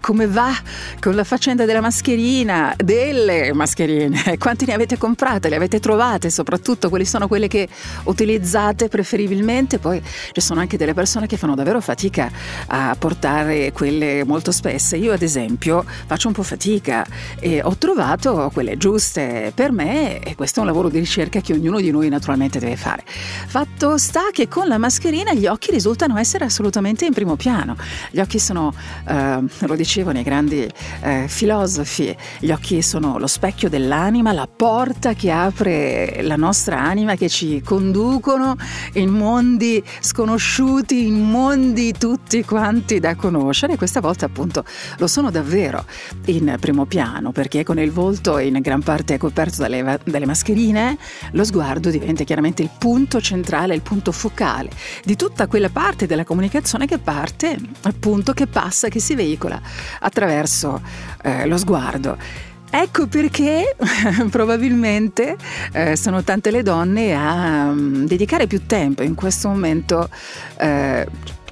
Come va con la faccenda della mascherina, delle mascherine? Quanti ne avete comprate, le avete trovate? Soprattutto quali sono quelle che utilizzate preferibilmente? Poi ci sono anche delle persone che fanno davvero fatica a portare quelle molto spesse. Io ad esempio faccio un po' fatica e ho trovato quelle giuste per me e questo è un lavoro di ricerca che ognuno di noi naturalmente deve fare. Fatto sta che con la mascherina gli occhi risultano essere assolutamente in primo piano. Gli occhi sono, eh, lo dicevano i grandi eh, filosofi, gli occhi sono lo specchio dell'anima, la porta che apre la nostra anima, che ci conducono in mondi sconosciuti, in mondi tutti quanti da conoscere. Questa volta appunto lo sono davvero in primo piano, perché con il volto in gran parte coperto dalle, dalle mascherine, lo sguardo diventa chiaramente il punto centrale, il punto focale di tutta quella parte della comunicazione che parte appunto che passa, che si veicola attraverso eh, lo sguardo. Ecco perché probabilmente eh, sono tante le donne a um, dedicare più tempo in questo momento. Eh,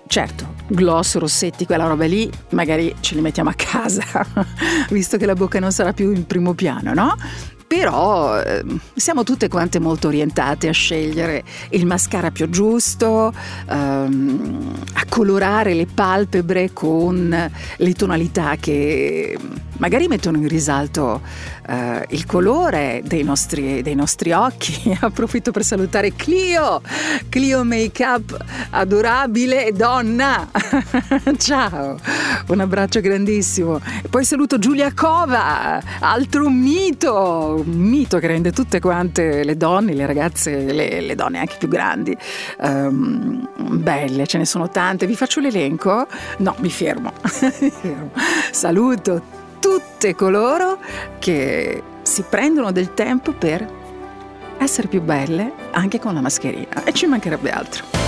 certo, gloss, rossetti, quella roba lì, magari ce li mettiamo a casa, visto che la bocca non sarà più in primo piano, no? però eh, siamo tutte quante molto orientate a scegliere il mascara più giusto, ehm, a colorare le palpebre con le tonalità che magari mettono in risalto eh, il colore dei nostri, dei nostri occhi. Approfitto per salutare Clio, Clio Makeup, adorabile donna. Ciao, un abbraccio grandissimo. E poi saluto Giulia Cova, altro mito, un mito che rende tutte quante le donne, le ragazze, le, le donne anche più grandi, um, belle, ce ne sono tante. Vi faccio l'elenco? No, mi fermo. mi fermo. Saluto tutte coloro che si prendono del tempo per essere più belle anche con la mascherina e ci mancherebbe altro.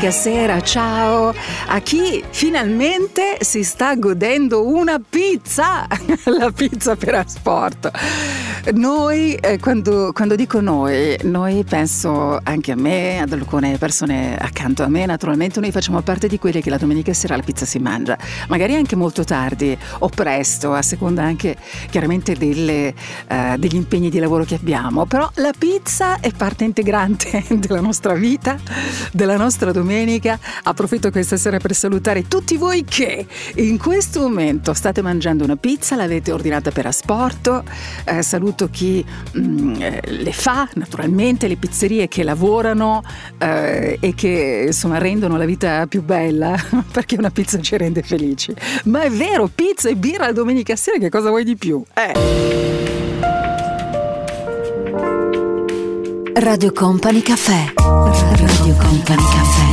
Domenica sera, ciao a chi finalmente si sta godendo una pizza, la pizza per asporto. Noi, eh, quando, quando dico noi, noi penso anche a me, ad alcune persone accanto a me, naturalmente noi facciamo parte di quelli che la domenica sera la pizza si mangia, magari anche molto tardi o presto, a seconda anche chiaramente delle, eh, degli impegni di lavoro che abbiamo, però la pizza è parte integrante della nostra vita, della nostra domenica. Approfitto questa sera per salutare tutti voi che in questo momento state mangiando una pizza, l'avete ordinata per asporto, eh, saluto chi mm, eh, le fa, naturalmente le pizzerie che lavorano eh, e che insomma rendono la vita più bella, perché una pizza ci rende felici. Ma è vero, pizza e birra la domenica sera, che cosa vuoi di più? Eh. Radio Company Caffè. Radio Company Caffè.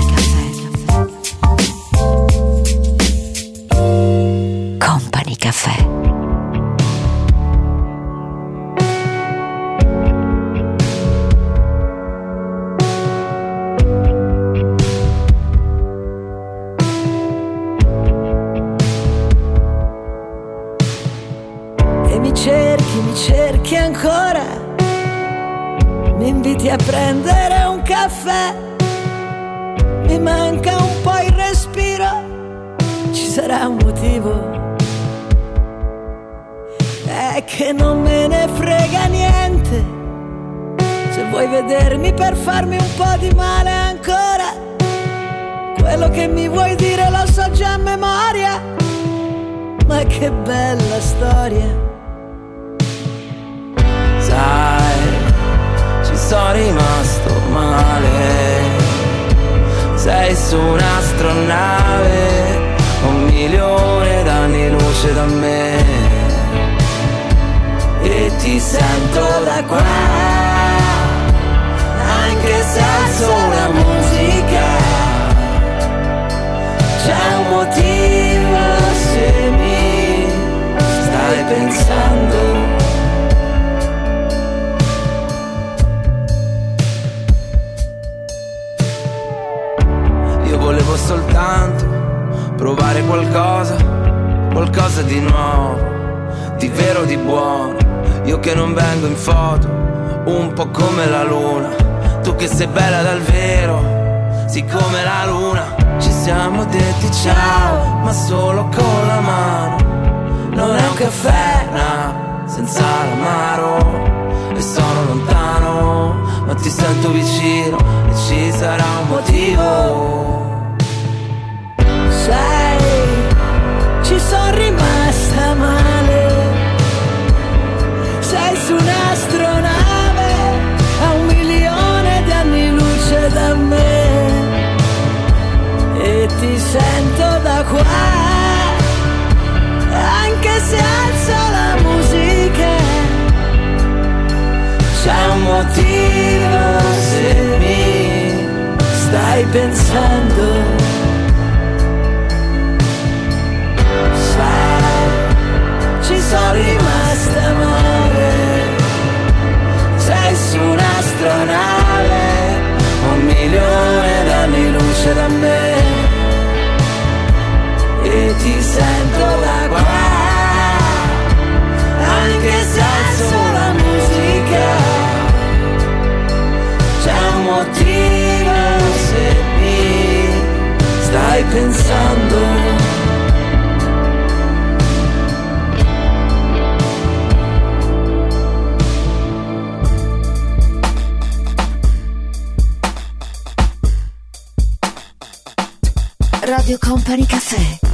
Company Caffè. Ancora. Mi inviti a prendere un caffè. Mi manca un po' il respiro. Ci sarà un motivo. È che non me ne frega niente. Se vuoi vedermi per farmi un po' di male ancora. Quello che mi vuoi dire lo so già a memoria. Ma che bella storia. Sai, ci sono rimasto male. Sei su un'astronave, un milione d'anni luce da me. E ti sento da qua, anche se alzo la musica. C'è un motivo se mi stai pensando. Volevo soltanto provare qualcosa, qualcosa di nuovo, di vero, di buono. Io che non vengo in foto, un po' come la luna. Tu che sei bella dal vero, siccome la luna. Ci siamo detti ciao, ma solo con la mano. Non è un caffè, no, senza l'amaro. E sono lontano, ma ti sento vicino e ci sarà un motivo sei, ci sono rimasta male. Sei su un'astronave a un milione di anni luce da me. E ti sento da qua, anche se alzo la musica. C'è un motivo se mi stai pensando banale, un milione d'anni luce da me. E ti sento da qua, anche se senza la musica. C'è un motivo se mi stai pensando. Radio Company Caffè.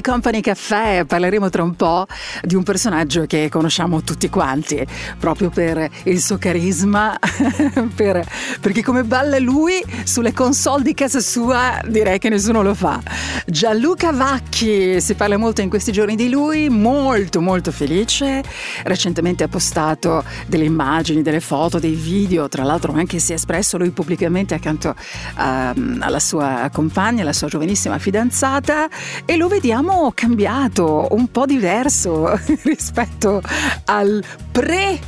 Company Caffè, parleremo tra un po' di un personaggio che conosciamo tutti quanti, proprio per il suo carisma, per, perché come balla lui sulle console di casa sua direi che nessuno lo fa. Gianluca Vacchi, si parla molto in questi giorni di lui, molto molto felice, recentemente ha postato delle immagini, delle foto, dei video, tra l'altro anche si è espresso lui pubblicamente accanto a, alla sua compagna, la sua giovanissima fidanzata e lo vediamo cambiato, un po' diverso rispetto al pre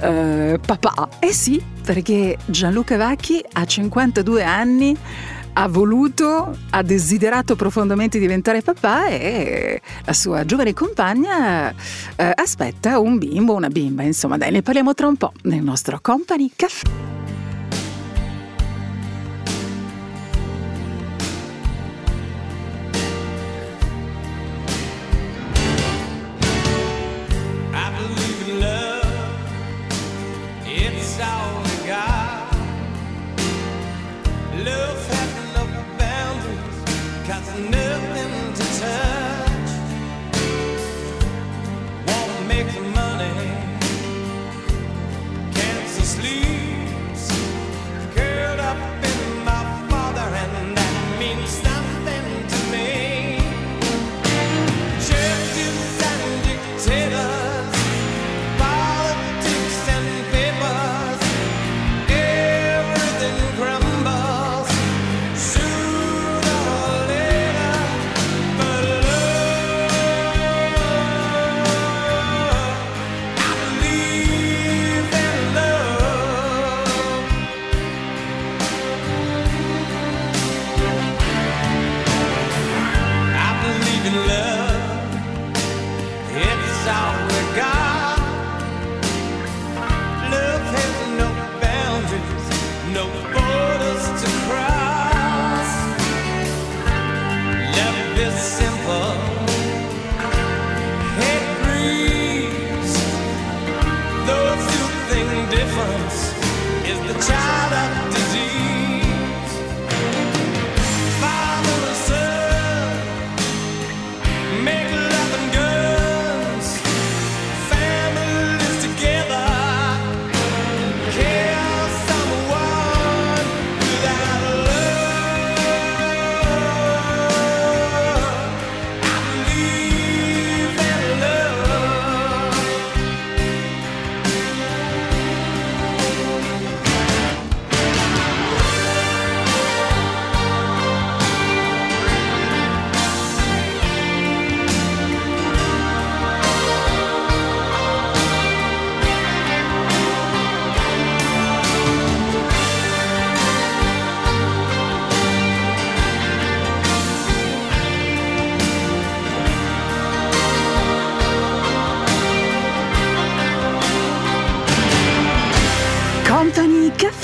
eh, papà. Eh sì, perché Gianluca Vacchi ha 52 anni ha voluto, ha desiderato profondamente diventare papà e la sua giovane compagna eh, aspetta un bimbo, una bimba, insomma dai, ne parliamo tra un po' nel nostro Company Caffè.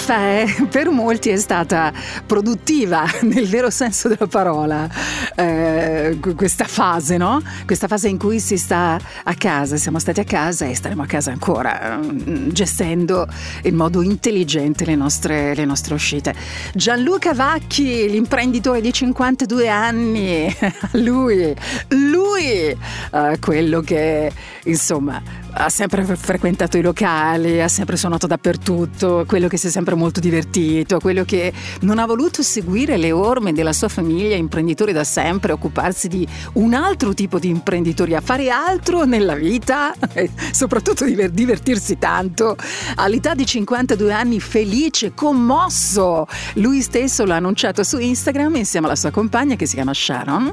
Caffè per molti è stata produttiva nel vero senso della parola eh, questa fase, no? Questa fase in cui si sta a casa, siamo stati a casa e staremo a casa ancora, mm, gestendo in modo intelligente le nostre, le nostre uscite. Gianluca Vacchi, l'imprenditore di 52 anni, lui, lui, eh, quello che insomma ha sempre frequentato i locali, ha sempre suonato dappertutto, quello che si è sempre molto divertito, quello che non ha voluto seguire le orme della sua famiglia, imprenditore da sempre, occuparsi di un altro tipo di imprenditoria, fare altro nella vita, e soprattutto diver- divertirsi tanto. All'età di 52 anni, felice, commosso, lui stesso l'ha annunciato su Instagram insieme alla sua compagna che si chiama Sharon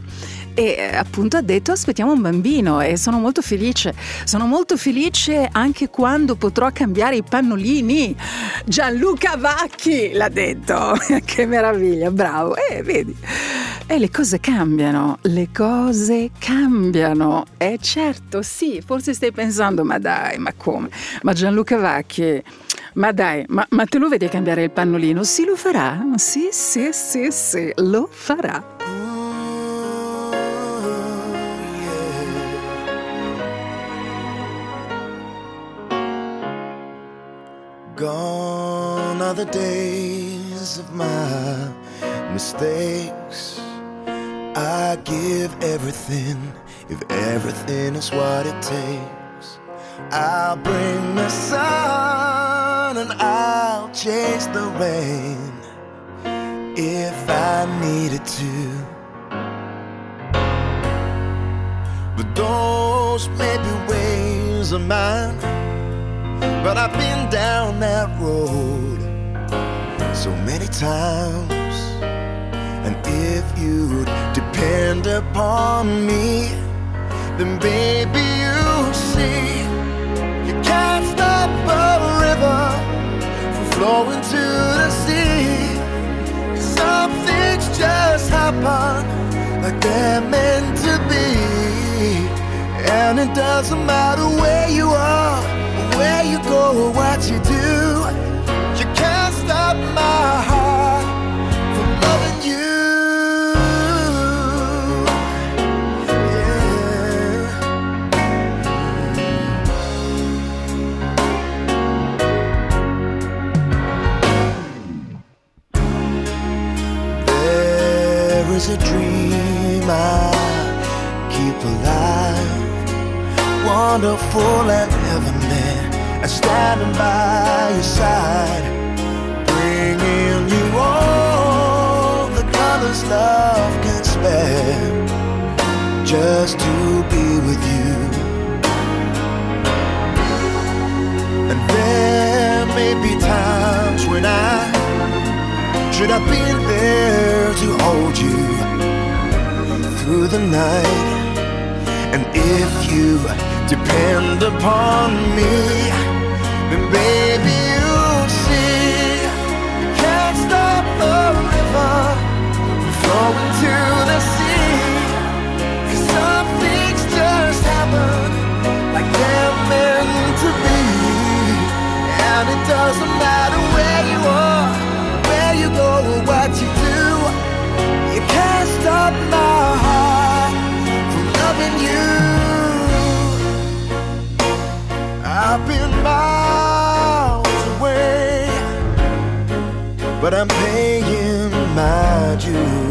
e eh, appunto ha detto aspettiamo un bambino e sono molto felice. Sono molto felice anche quando potrò cambiare i pannolini. Gianluca Vacchi l'ha detto. Che meraviglia bravo. E vedi. E le cose cambiano le cose cambiano. E certo sì forse stai pensando ma dai ma come? Ma Gianluca Vacchi ma dai, ma, ma te lo vedi cambiare il pannolino? Sì, lo farà. Sì, sì, sì, sì, lo farà. The days of my mistakes. I give everything, if everything is what it takes, I'll bring the sun and I'll chase the rain if I needed to. But those may be ways of mine, but I've been down that road so many times. And if you'd depend upon me, then baby, you see, you can't stop a river from flowing to the sea. Some things just happen like they're meant to be. And it doesn't matter where you are, where you go, or what you do. Stop my heart from loving you. Yeah. There is a dream I keep alive, wonderful and heavenly, and standing by your side, colors love can spare, just to be with you. And there may be times when I should have been there to hold you through the night. And if you depend upon me, then baby, you'll see you can't stop the river but I'm paying my due.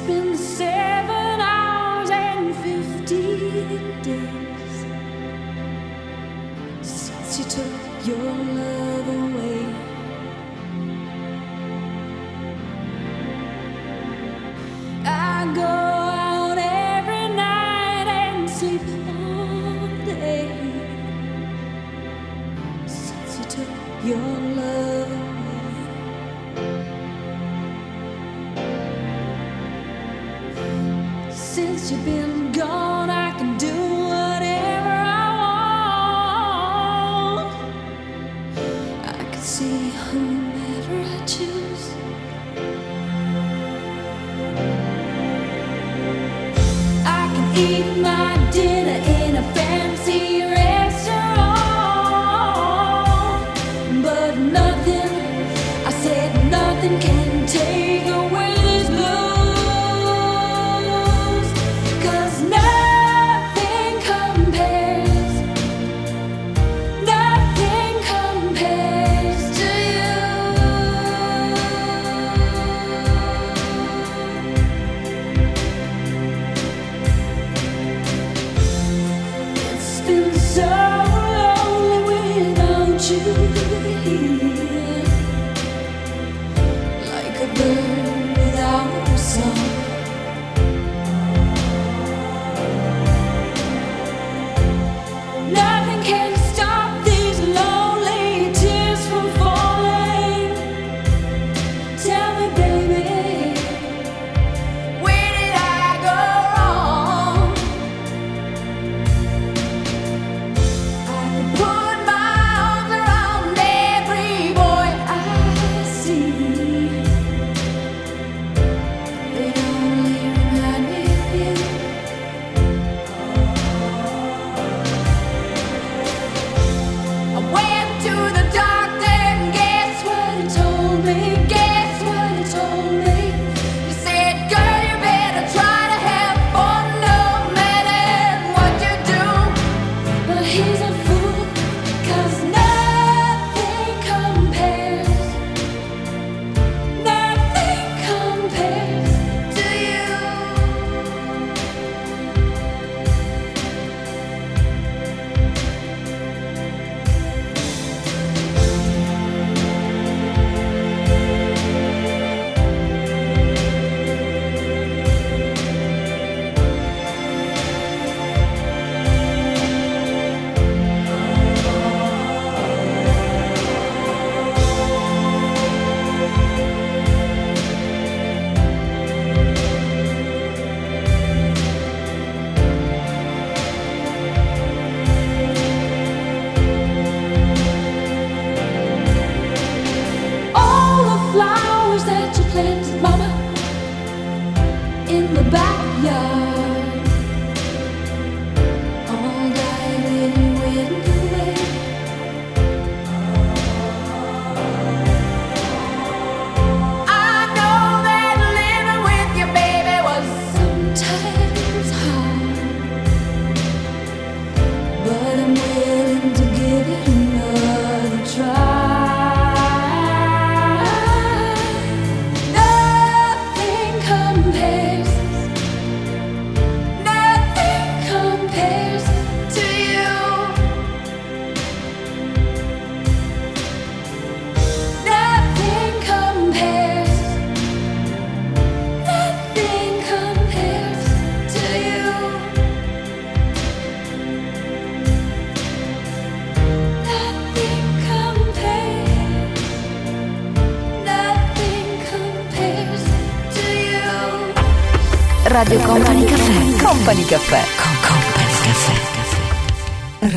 Radio Company Caffè. Company Caffè. Con Company Caffè.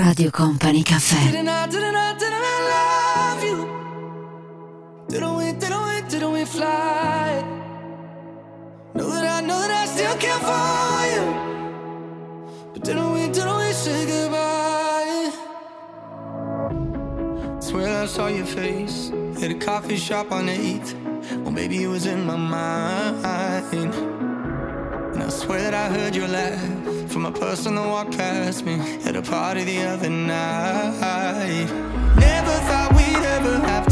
Radio Company Caffè. Didn't I, didn't Did I love? Didn't we, didn't we, didn't we fly? Know that I, know that I still care for you. But didn't we, didn't we say goodbye? Swear I saw your face at a coffee shop on 8th. Well, maybe it was in my mind swear that I heard your laugh from a person that walked past me at a party the other night. Never thought we'd ever have.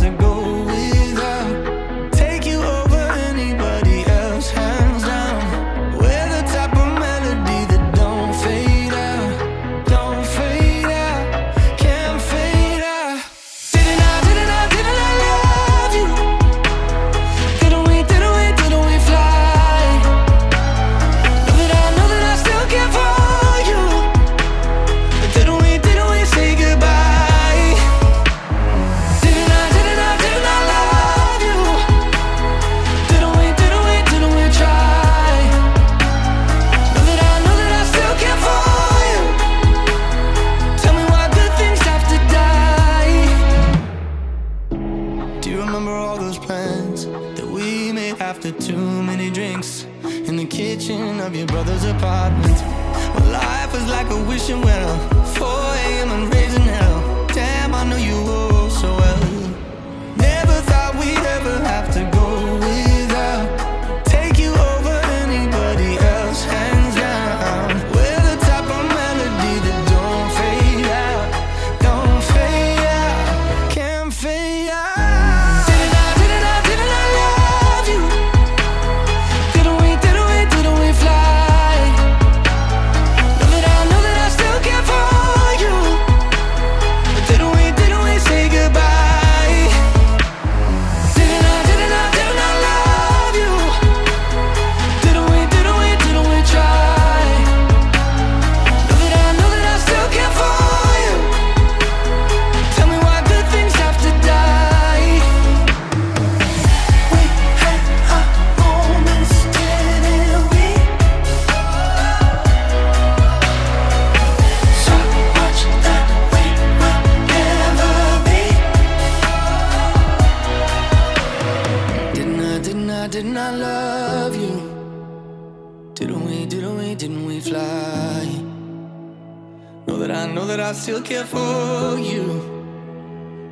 still care for you.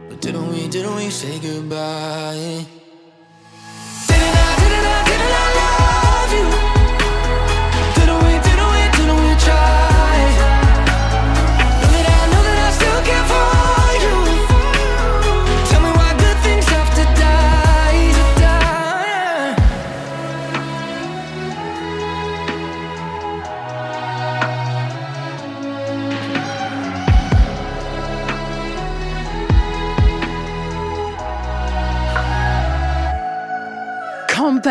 But didn't we, didn't we say goodbye?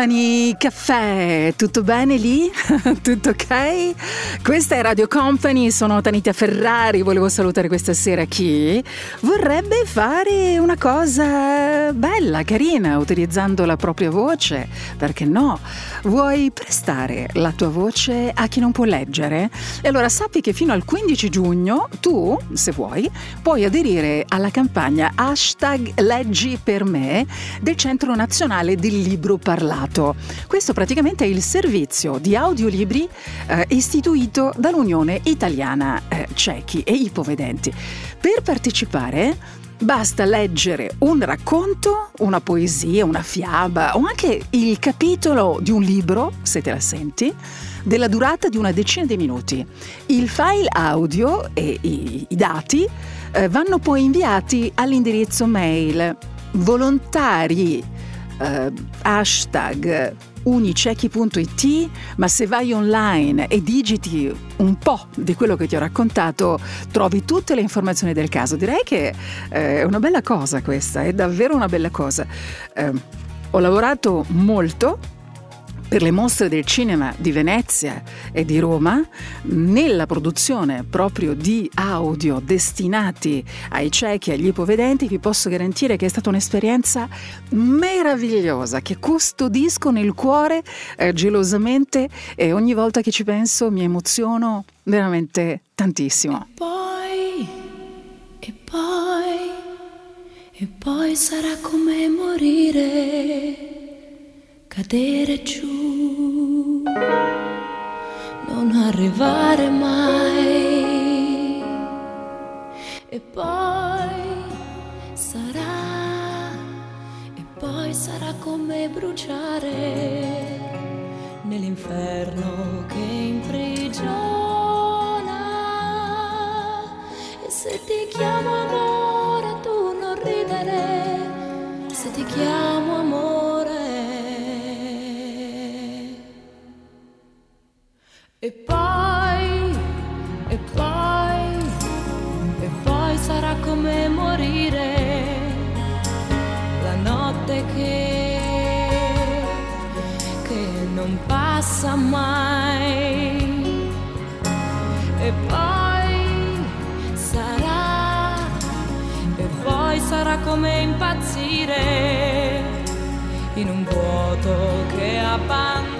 Company Caffè, tutto bene lì? tutto ok? Questa è Radio Company, sono Tanita Ferrari, volevo salutare questa sera chi vorrebbe fare una cosa bella, carina, utilizzando la propria voce, perché no? Vuoi prestare la tua voce a chi non può leggere? E allora sappi che fino al 15 giugno tu, se vuoi, puoi aderire alla campagna hashtag Leggi per me del Centro Nazionale del Libro Parlato privato. Questo praticamente è il servizio di audiolibri eh, istituito dall'Unione Italiana eh, Ciechi e Ipovedenti. Per partecipare Basta leggere un racconto, una poesia, una fiaba o anche il capitolo di un libro, se te la senti, della durata di una decina di minuti. Il file audio e i, dati eh, vanno poi inviati all'indirizzo mail volontari eh, hashtag unicechi.it, ma se vai online e digiti un po' di quello che ti ho raccontato, trovi tutte le informazioni del caso. Direi che eh, è una bella cosa questa, è davvero una bella cosa. Eh, ho lavorato molto per le mostre del cinema di Venezia e di Roma nella produzione proprio di audio destinati ai ciechi e agli ipovedenti vi posso garantire che è stata un'esperienza meravigliosa che custodisco nel cuore eh, gelosamente e ogni volta che ci penso mi emoziono veramente tantissimo. Poi, e poi, e poi sarà come morire cadere giù, non arrivare mai. E poi sarà, e poi sarà come bruciare nell'inferno che imprigiona. E se ti chiamo amore, tu non ridere, se ti chiamo amore. E poi, e poi, e poi sarà come morire la notte che, che non passa mai. E poi sarà, e poi sarà come impazzire in un vuoto che abbandona.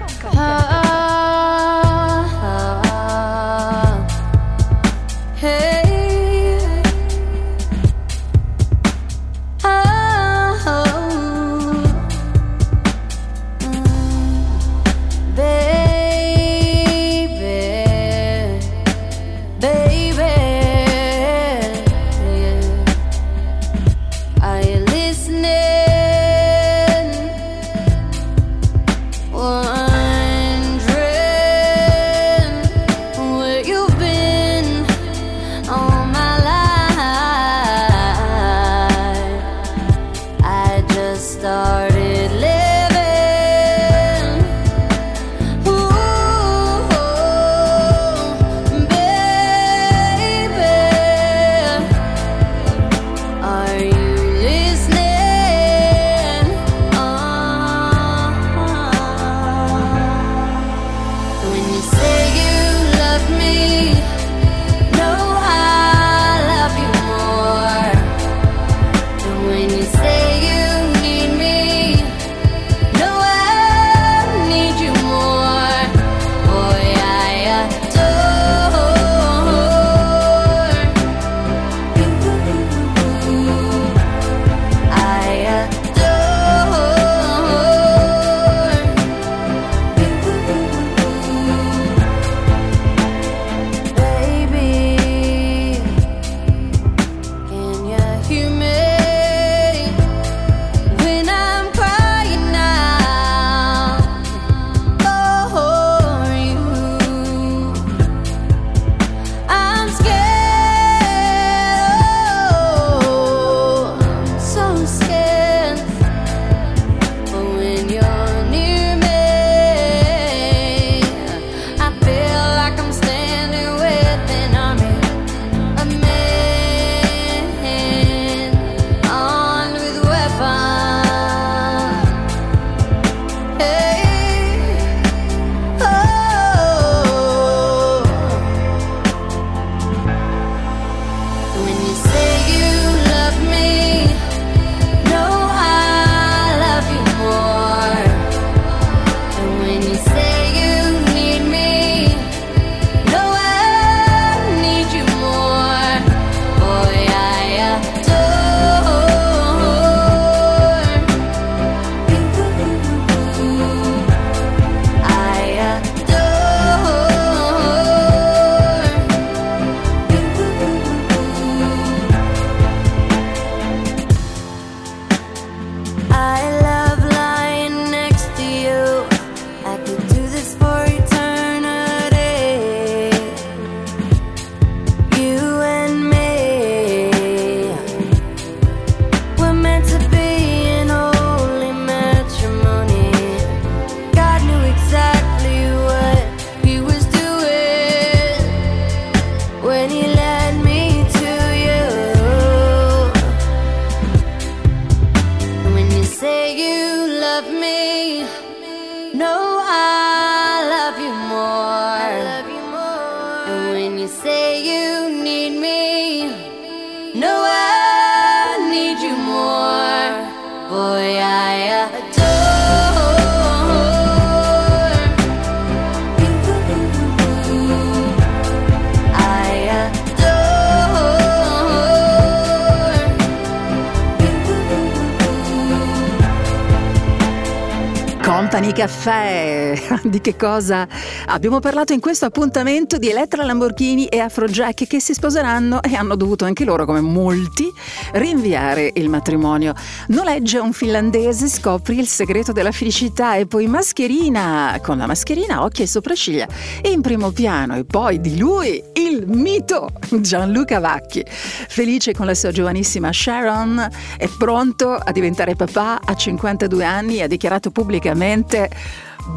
caffè, di che cosa abbiamo parlato in questo appuntamento di Elettra Lamborghini e Afrojack che si sposeranno e hanno dovuto anche loro, come molti, rinviare il matrimonio. Nolegge un finlandese, scopri il segreto della felicità e poi mascherina, con la mascherina, occhi e sopracciglia, in primo piano e poi di lui il mito Gianluca Vacchi. Felice con la sua giovanissima Sharon, è pronto a diventare papà a 52 anni e ha dichiarato pubblicamente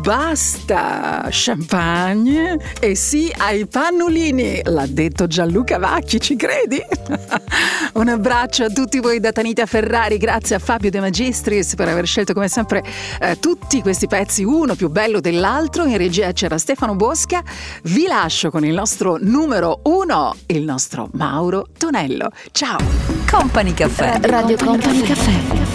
Basta champagne e sì ai pannolini, l'ha detto Gianluca Vacchi, ci credi? Un abbraccio a tutti voi da Tanita Ferrari, grazie a Fabio De Magistris per aver scelto come sempre eh, tutti questi pezzi, uno più bello dell'altro. In regia c'era Stefano Bosca. Vi lascio con il nostro numero uno, il nostro Mauro Tonello. Ciao! Company Caffè. Radio Company Caffè. Company.